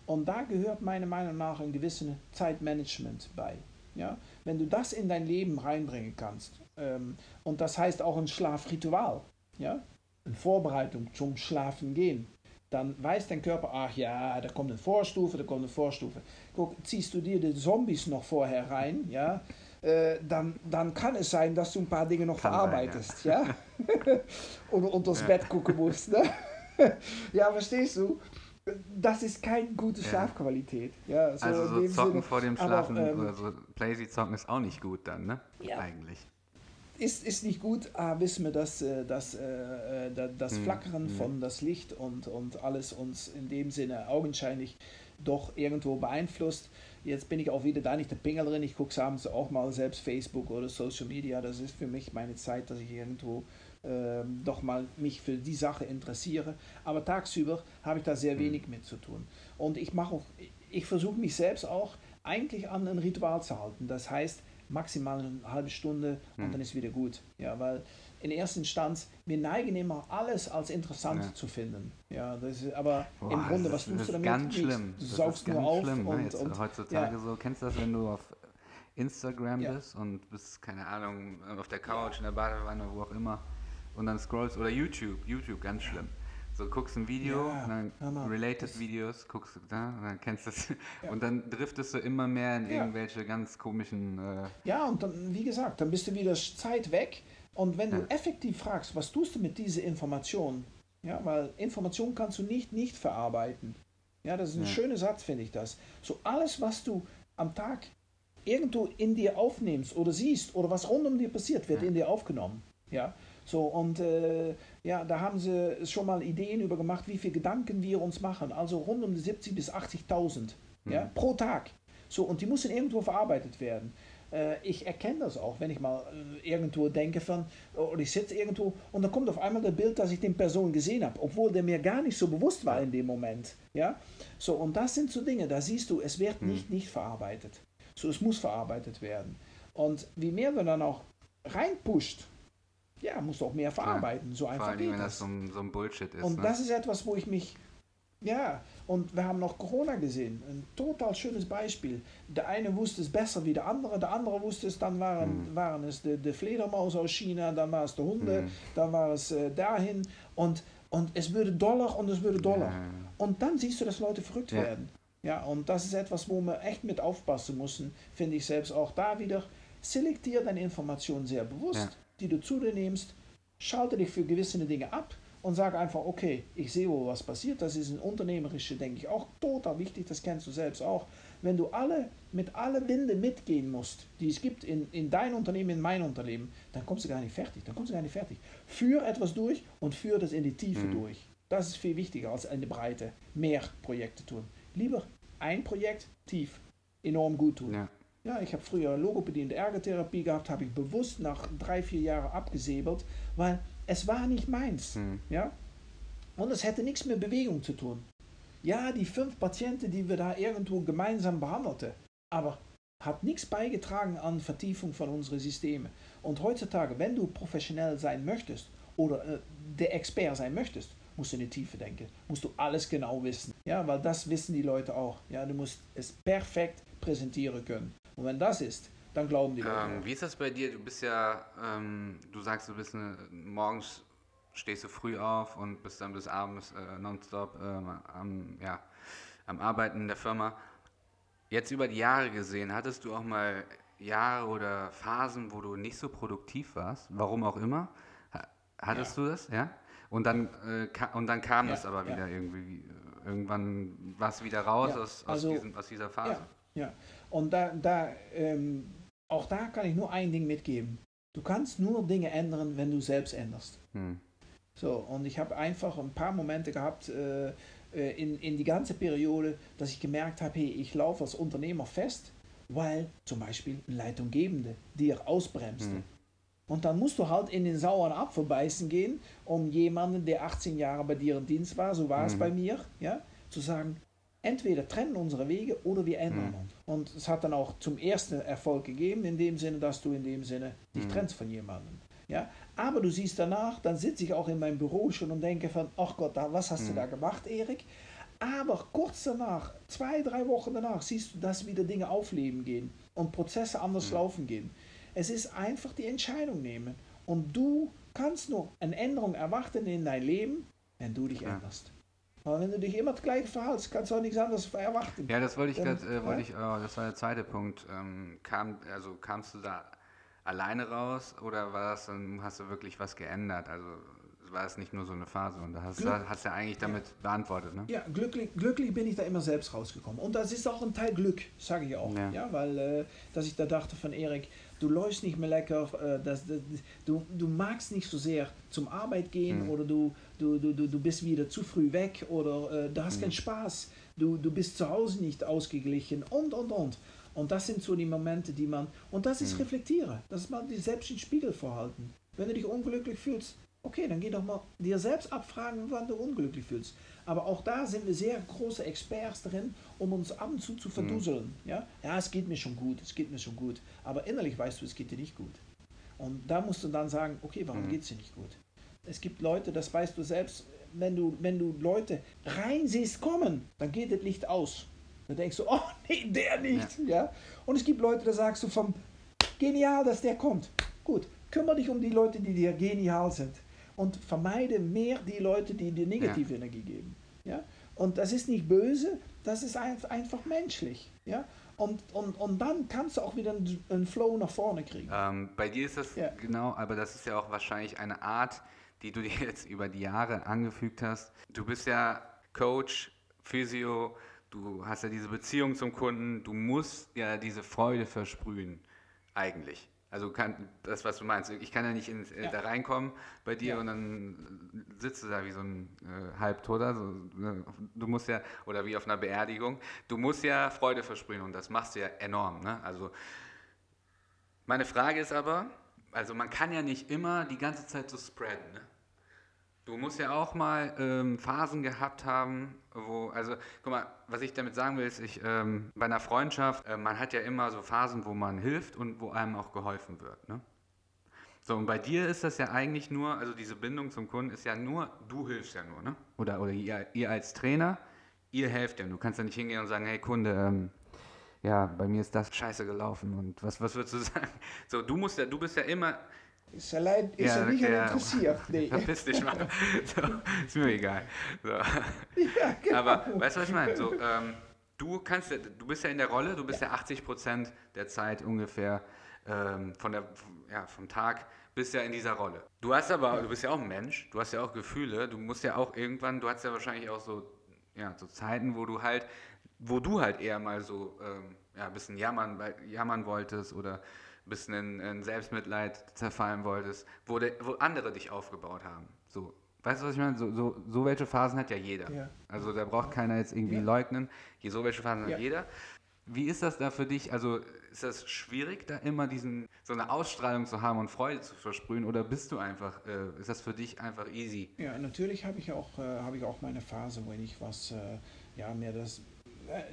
Und da gehört meiner Meinung nach ein gewisses Zeitmanagement bei. Ja? Wenn du das in dein Leben reinbringen kannst, ähm, und das heißt auch ein Schlafritual, ja? eine Vorbereitung zum Schlafen gehen, dann weiß dein Körper, ach ja, da kommt eine Vorstufe, da kommt eine Vorstufe. Guck, ziehst du dir die Zombies noch vorher rein, ja, äh, dann, dann kann es sein, dass du ein paar Dinge noch kann verarbeitest, sein, ja. ja? [laughs] Oder unter das ja. Bett gucken musst, ne? [laughs] ja, verstehst du? das ist keine gute Schlafqualität. Ja, so also so zocken Sinne. vor dem Schlafen Aber, ähm, so Playsy zocken ist auch nicht gut dann, ne? Ja. Eigentlich. Ist, ist nicht gut, aber wissen wir, dass, äh, dass äh, das hm. Flackern hm. von das Licht und, und alles uns in dem Sinne augenscheinlich doch irgendwo beeinflusst. Jetzt bin ich auch wieder da nicht der Pingel drin. Ich gucke abends auch mal selbst Facebook oder Social Media. Das ist für mich meine Zeit, dass ich irgendwo ähm, doch mal mich für die Sache interessiere. Aber tagsüber habe ich da sehr hm. wenig mit zu tun. Und ich mache auch, ich versuche mich selbst auch eigentlich an ein Ritual zu halten. Das heißt, maximal eine halbe Stunde und hm. dann ist wieder gut. Ja, weil in erster Instanz, wir neigen immer alles als interessant ja. zu finden. Ja, das ist, aber Boah, im Grunde, was tust du damit? Ganz schlimm. Du saugst nur auf. Schlimm, ne? und, ne? und, heutzutage ja. so, kennst du das, wenn du auf Instagram ja. bist und bist, keine Ahnung, auf der Couch, in der Badewanne, wo auch immer und dann scrollst oder YouTube, YouTube ganz schlimm. So guckst ein Video, ja, dann related Videos, guckst du da, und dann kennst du das. Ja. Und dann driftest du immer mehr in irgendwelche ganz komischen. Äh ja, und dann, wie gesagt, dann bist du wieder Zeit weg. Und wenn du effektiv fragst, was tust du mit dieser Information? Ja, weil Information kannst du nicht nicht verarbeiten. Ja, das ist ein schöner Satz, finde ich das. So alles, was du am Tag irgendwo in dir aufnimmst oder siehst oder was rund um dir passiert, wird in dir aufgenommen. Ja, so, und äh, ja, da haben sie schon mal Ideen über gemacht, wie viele Gedanken wir uns machen. Also rund um die 70.000 bis 80.000 mhm. ja, pro Tag. So, und die müssen irgendwo verarbeitet werden. Äh, ich erkenne das auch, wenn ich mal äh, irgendwo denke von, oder ich sitze irgendwo und dann kommt auf einmal das Bild, dass ich den Person gesehen habe, obwohl der mir gar nicht so bewusst war in dem Moment. Ja? So, und das sind so Dinge, da siehst du, es wird mhm. nicht, nicht verarbeitet. So, es muss verarbeitet werden. Und wie mehr du dann auch reinpusht, ja, musst du auch mehr verarbeiten. So einfach Vor allem, geht wenn das das. so ein, so ein Bullshit ist. Und ne? das ist etwas, wo ich mich, ja, und wir haben noch Corona gesehen. Ein total schönes Beispiel. Der eine wusste es besser wie der andere, der andere wusste es, dann waren, waren es die, die Fledermaus aus China, dann war es der Hunde, Mhm. dann war es äh, dahin und, und es würde Dollar und es würde Dollar. Ja, ja, ja. Und dann siehst du, dass Leute verrückt Ja. werden. Ja, und das ist etwas, wo wir echt mit aufpassen müssen, finde ich selbst auch da wieder. Selektier deine Informationen sehr bewusst, Ja. Die du zu dir nimmst, schalte dich für gewisse Dinge ab und sag einfach, okay, ich sehe, wo was passiert. Das ist ein unternehmerische, denke ich, auch total wichtig, das kennst du selbst auch. Wenn du alle mit alle Winde mitgehen musst, die es gibt in, in dein Unternehmen, in mein Unternehmen, dann kommst du gar nicht fertig. Dann kommst du gar nicht fertig. Führ etwas durch und führ das in die Tiefe Mhm. durch. Das ist viel wichtiger als eine Breite, mehr Projekte tun. Lieber ein Projekt tief, enorm gut tun. Ja. Ja, ich habe früher Logopädie und Ergotherapie gehabt, habe ich bewusst nach drei, vier Jahren abgesäbelt, weil es war nicht meins. Hm. Ja? Und es hätte nichts mit Bewegung zu tun. Ja, die fünf Patienten, die wir da irgendwo gemeinsam behandelten, aber hat nichts beigetragen an Vertiefung von unseren Systemen. Und heutzutage, wenn du professionell sein möchtest oder äh, der Expert sein möchtest, musst du in die Tiefe denken, musst du alles genau wissen. Ja, weil das wissen die Leute auch. Ja, du musst es perfekt präsentieren können. Und wenn das ist, dann glauben die Leute. Ähm, wie ist das bei dir? Du bist ja, ähm, du sagst, du bist eine, morgens stehst du früh auf und bist dann bis abends äh, nonstop ähm, am, ja, am Arbeiten in der Firma. Jetzt über die Jahre gesehen, hattest du auch mal Jahre oder Phasen, wo du nicht so produktiv warst? Warum auch immer? Ha- Hattest du das? Ja. Und dann, äh, und dann kam Ja, das aber ja. wieder irgendwie. äh, Irgendwann warst du wieder raus Ja, aus, aus, also- diesem, aus dieser Phase. Ja. Und da, da ähm, auch da kann ich nur ein Ding mitgeben. Du kannst nur Dinge ändern, wenn du selbst änderst. Hm. So, und ich habe einfach ein paar Momente gehabt äh, äh, in, in die ganze Periode, dass ich gemerkt habe, hey, ich laufe als Unternehmer fest, weil zum Beispiel ein Leitunggebende dir ausbremste. Hm. Und dann musst du halt in den sauren Apfel beißen gehen, um jemanden, der 18 Jahre bei dir im Dienst war, so war es Mhm. bei mir, ja, zu sagen, entweder trennen unsere Wege oder wir ändern Mhm. uns. Und es hat dann auch zum ersten Erfolg gegeben, in dem Sinne, dass du in dem Sinne dich Mhm. trennst von jemandem. Ja? Aber du siehst danach, dann sitze ich auch in meinem Büro schon und denke von, ach Gott, was hast du Mhm. da gemacht, Erik? Aber kurz danach, zwei, drei Wochen danach, siehst du, dass wieder Dinge aufleben gehen und Prozesse anders Mhm. laufen gehen. Es ist einfach die Entscheidung nehmen. Und du kannst nur eine Änderung erwarten in dein Leben, wenn du dich Ja. änderst. Aber wenn du dich immer das gleiche verhältst, kannst du auch nichts anderes erwarten. Ja, das wollte ich grad, äh, wollte ja. ich, äh, das war der zweite Punkt. Ähm, kam, also kamst du da alleine raus oder war das dann, hast du wirklich was geändert? Also war es nicht nur so eine Phase und da hast, Glück- hast du ja eigentlich damit beantwortet, ne? Ja, glücklich, glücklich bin ich da immer selbst rausgekommen. Und das ist auch ein Teil Glück, sage ich auch. Ja. Ja. weil, äh, dass ich da dachte von Erik, du läufst nicht mehr lecker, äh, das, das, du, du magst nicht so sehr zum Arbeit gehen Mhm. oder du, du, du, du, du bist wieder zu früh weg oder äh, du hast Mhm. keinen Spaß, du, du bist zu Hause nicht ausgeglichen und, und, und. Und das sind so die Momente, die man, und das ist Mhm. reflektieren, das ist mal dir selbst in den Spiegel vorhalten. Wenn du dich unglücklich fühlst, okay, dann geh doch mal dir selbst abfragen, wann du unglücklich fühlst. Aber auch da sind wir sehr große Experts drin, um uns ab und zu zu verduseln. Ja? ja, es geht mir schon gut, es geht mir schon gut. Aber innerlich weißt du, es geht dir nicht gut. Und da musst du dann sagen, okay, warum Mhm. geht es dir nicht gut? Es gibt Leute, das weißt du selbst, wenn du, wenn du Leute rein siehst kommen, dann geht das Licht aus. Dann denkst du, [laughs] oh nee, der nicht. Ja. Und es gibt Leute, da sagst du vom genial, dass der kommt. Gut, kümmere dich um die Leute, die dir genial sind. Und vermeide mehr die Leute, die dir negative Energie geben. Ja? Und das ist nicht böse, das ist ein- einfach menschlich. Ja? Und, und, und dann kannst du auch wieder einen, einen Flow nach vorne kriegen. Ähm, bei dir ist das Ja. genau, aber das ist ja auch wahrscheinlich eine Art, die du dir jetzt über die Jahre angefügt hast. Du bist ja Coach, Physio, du hast ja diese Beziehung zum Kunden, du musst ja diese Freude versprühen, eigentlich. Also kann, das, was du meinst, ich kann ja nicht ins, äh, Ja. da reinkommen bei dir Ja. und dann sitzt du da wie so ein äh, Halbtoter, so, ne? du musst ja, oder wie auf einer Beerdigung, du musst ja Freude versprühen und das machst du ja enorm. Ne? Also meine Frage ist aber, also man kann ja nicht immer die ganze Zeit so spreaden. Ne? Du musst ja auch mal ähm, Phasen gehabt haben, wo, also guck mal, was ich damit sagen will, ist, ich, ähm, bei einer Freundschaft, äh, man hat ja immer so Phasen, wo man hilft und wo einem auch geholfen wird. Ne? So, und bei dir ist das ja eigentlich nur, also diese Bindung zum Kunden ist ja nur, du hilfst ja nur, ne? Oder, oder ihr, ihr als Trainer, ihr helft ja. Du kannst ja nicht hingehen und sagen, hey Kunde, ähm, ja, bei mir ist das scheiße gelaufen und was, was würdest du [laughs] sagen? So, du musst ja, du bist ja immer. Ist er, leid, ist ja, er nicht ja, interessiert? Nee. [laughs] Verpiss dich mal. [laughs] So, ist mir egal. So. Ja, genau. Aber weißt du, was ich meine? So, ähm, du kannst, du bist ja in der Rolle, du bist ja, ja 80 Prozent der Zeit ungefähr ähm, von der, ja, vom Tag bist ja in dieser Rolle. Du hast aber, du bist ja auch ein Mensch, du hast ja auch Gefühle, du musst ja auch irgendwann, du hast ja wahrscheinlich auch so, ja, so Zeiten, wo du halt wo du halt eher mal so ähm, ja, ein bisschen jammern, jammern wolltest oder bisschen in, in Selbstmitleid zerfallen wolltest, wo, de, wo andere dich aufgebaut haben. So, weißt du, was ich meine? So, so, so welche Phasen hat ja jeder. Ja. Also da braucht keiner jetzt irgendwie ja. leugnen. Hier, so welche Phasen ja. hat jeder. Wie ist das da für dich? Also ist das schwierig, da immer diesen, so eine Ausstrahlung zu haben und Freude zu versprühen oder bist du einfach, äh, ist das für dich einfach easy? Ja, natürlich habe ich, auch, äh, hab ich auch meine Phase, wo ich was, äh, ja, mir das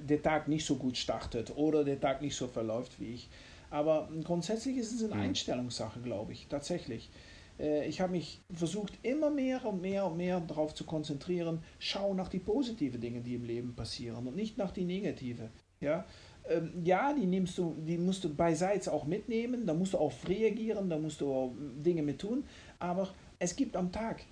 der Tag nicht so gut startet oder der Tag nicht so verläuft wie ich. Aber grundsätzlich ist es eine mhm. Einstellungssache, glaube ich, tatsächlich. Äh, ich habe mich versucht, immer mehr und mehr und mehr darauf zu konzentrieren, schau nach die positiven Dinge, die im Leben passieren und nicht nach die negativen. Ja, ähm, ja die, nimmst du, die musst du beiseits auch mitnehmen, da musst du auch reagieren, da musst du auch Dinge mit tun, aber es gibt am Tag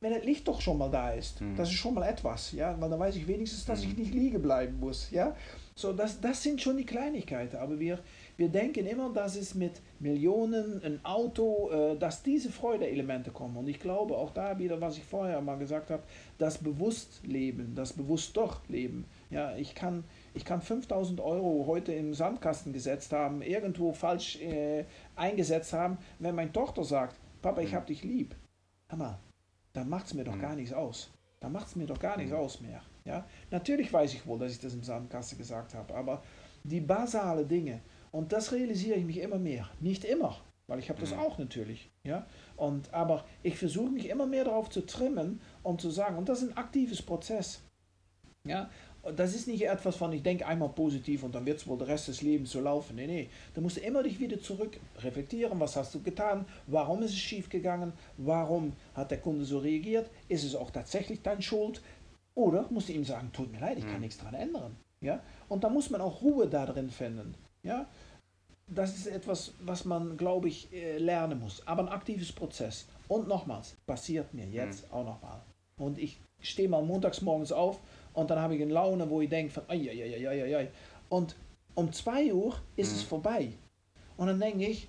wenn das Licht doch schon mal da ist, mhm. das ist schon mal etwas, ja, weil dann weiß ich wenigstens, dass mhm. ich nicht liegen bleiben muss, ja. So, das, das sind schon die Kleinigkeiten, aber wir, wir denken immer, dass es mit Millionen, ein Auto, äh, dass diese Freude-Elemente kommen. Und ich glaube auch da wieder, was ich vorher mal gesagt habe, das Bewusstleben, das bewusst doch Leben. Ja, ich kann, ich kann 5000 Euro heute im Sandkasten gesetzt haben, irgendwo falsch äh, eingesetzt haben, wenn meine Tochter sagt, Papa, ich mhm. hab dich lieb. Hammer, dann macht es mir doch mhm. gar nichts aus. Dann macht es mir doch gar nichts mhm. aus mehr. Ja? Natürlich weiß ich wohl, dass ich das im Sandkasten gesagt habe, aber die basale Dinge, und das realisiere ich mich immer mehr. Nicht immer, weil ich habe das mhm. auch natürlich. Ja? Und, aber ich versuche mich immer mehr darauf zu trimmen, um zu sagen, und das ist ein aktives Prozess. Ja? das ist nicht etwas von, ich denke einmal positiv und dann wird es wohl der Rest des Lebens so laufen. Nee, nee. Da musst du immer dich wieder zurück reflektieren. Was hast du getan? Warum ist es schief gegangen? Warum hat der Kunde so reagiert? Ist es auch tatsächlich deine Schuld? Oder musst du ihm sagen, tut mir leid, ich kann hm. nichts daran ändern. Ja? Und da muss man auch Ruhe darin finden. Ja? Das ist etwas, was man, glaube ich, äh, lernen muss. Aber ein aktives Prozess. Und nochmals, passiert mir jetzt mhm. auch nochmal. Und ich stehe mal montags morgens auf und dann habe ich eine Laune, wo ich denke von, ai, ai, ai, ai, ai. Und um 2 Uhr ist mhm. es vorbei. Und dann denke ich,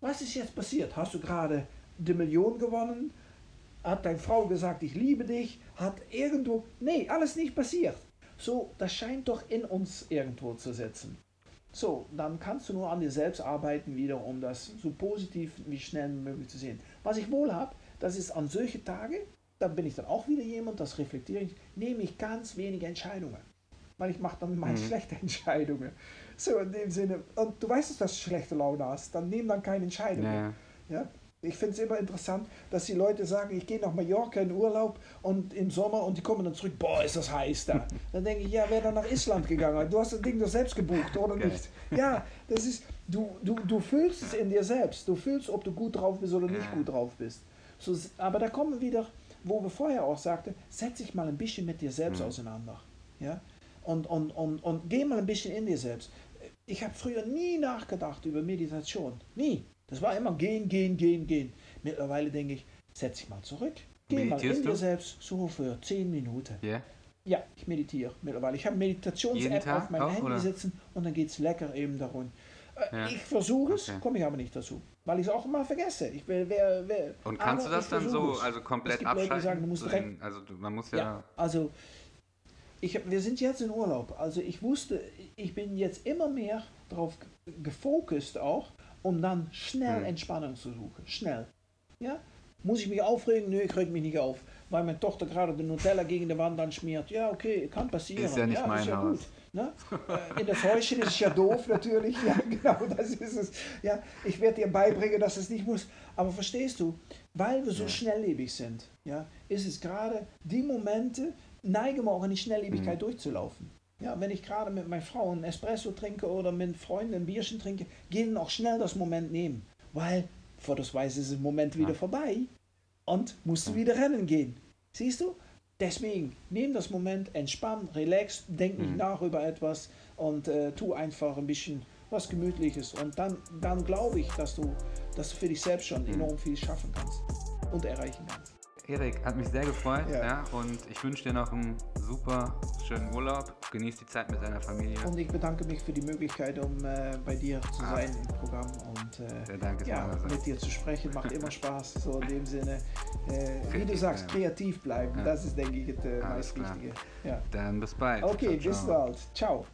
was ist jetzt passiert? Hast du gerade die Million gewonnen? Hat deine Frau gesagt, ich liebe dich? Hat irgendwo, nee, alles nicht passiert. So, das scheint doch in uns irgendwo zu sitzen. So, dann kannst du nur an dir selbst arbeiten wieder, um das so positiv wie schnell wie möglich zu sehen. Was ich wohl habe, das ist an solche Tage, dann bin ich dann auch wieder jemand, das reflektiere ich, nehme ich ganz wenige Entscheidungen. Weil ich mache dann mal mhm. schlechte [laughs] Entscheidungen. So in dem Sinne, und du weißt, dass du schlechte Laune hast, dann nimm dann keine Entscheidungen. Ja. ja? Ich finde es immer interessant, dass die Leute sagen, ich gehe nach Mallorca in Urlaub und im Sommer und die kommen dann zurück, boah, ist das heiß da. [laughs] Dann denke ich, ja, wer dann nach Island gegangen? Du hast das Ding doch selbst gebucht, oder nicht? Ja, das ist, du, du, du fühlst es in dir selbst. Du fühlst, ob du gut drauf bist oder nicht gut drauf bist. So, aber da kommen wieder wo wir vorher auch sagten, setz dich mal ein bisschen mit dir selbst mhm. auseinander. Ja? Und, und, und, und geh mal ein bisschen in dir selbst. Ich habe früher nie nachgedacht über Meditation. Nie. Das war immer gehen, gehen, gehen, gehen. Mittlerweile denke ich, setz dich mal zurück. Geh mal in dir selbst, so für 10 Minuten. Yeah. Ja, ich meditiere mittlerweile. Ich habe Meditations-App auf meinem Handy oder? sitzen und dann geht es lecker eben darum. Äh, ja. Ich versuche es, okay. komme ich aber nicht dazu weil ich es auch immer vergesse. Ich will, wer, wer, Und kannst du das dann so also komplett abschalten? Leute, sagen, du musst direkt, also man muss ja, ja also ich, wir sind jetzt in Urlaub. Also ich wusste, ich bin jetzt immer mehr darauf gefokust auch, um dann schnell hm. Entspannung zu suchen. Schnell. Ja? Muss ich mich aufregen? Nö, ich reg mich nicht auf. Weil meine Tochter gerade den Nutella gegen die Wand dann schmiert. Ja, okay, kann passieren. Ist ja nicht ja, mein ja Haus. Gut. Ne? Äh, in das Häuschen ist es ja doof natürlich. Ja, [laughs] genau, das ist es. Ja, ich werde dir beibringen, dass es nicht muss. Aber verstehst du, weil wir so ja. schnelllebig sind, ja, ist es gerade die Momente, neigen wir auch in die Schnelllebigkeit mhm. durchzulaufen. Ja, wenn ich gerade mit meiner Frau einen Espresso trinke oder mit Freunden ein Bierchen trinke, gehen auch schnell das Moment nehmen. Weil vor das weiß ist im Moment wieder vorbei und musst du wieder rennen gehen. Siehst du? Deswegen, nimm das Moment, entspann, relax, denk nicht Mhm. nach über etwas und äh, tu einfach ein bisschen was Gemütliches. Und dann, dann glaube ich, dass du, dass du für dich selbst schon Mhm. enorm viel schaffen kannst und erreichen kannst. Erik, hat mich sehr gefreut. Ja. Ja. und ich wünsche dir noch einen super schönen Urlaub. Genieß die Zeit mit deiner Familie. Und ich bedanke mich für die Möglichkeit, um äh, bei dir zu Ah. sein im Programm und äh, Dank ja, mit dir zu sprechen. Macht immer Spaß. So in dem Sinne, äh, wie du sagst, kreativ bleiben. Ja. Das ist, denke ich, das äh, Alles meist klar. Wichtige. Ja. Dann bis bald. Okay, Ciao, bis ciao. bald. Ciao.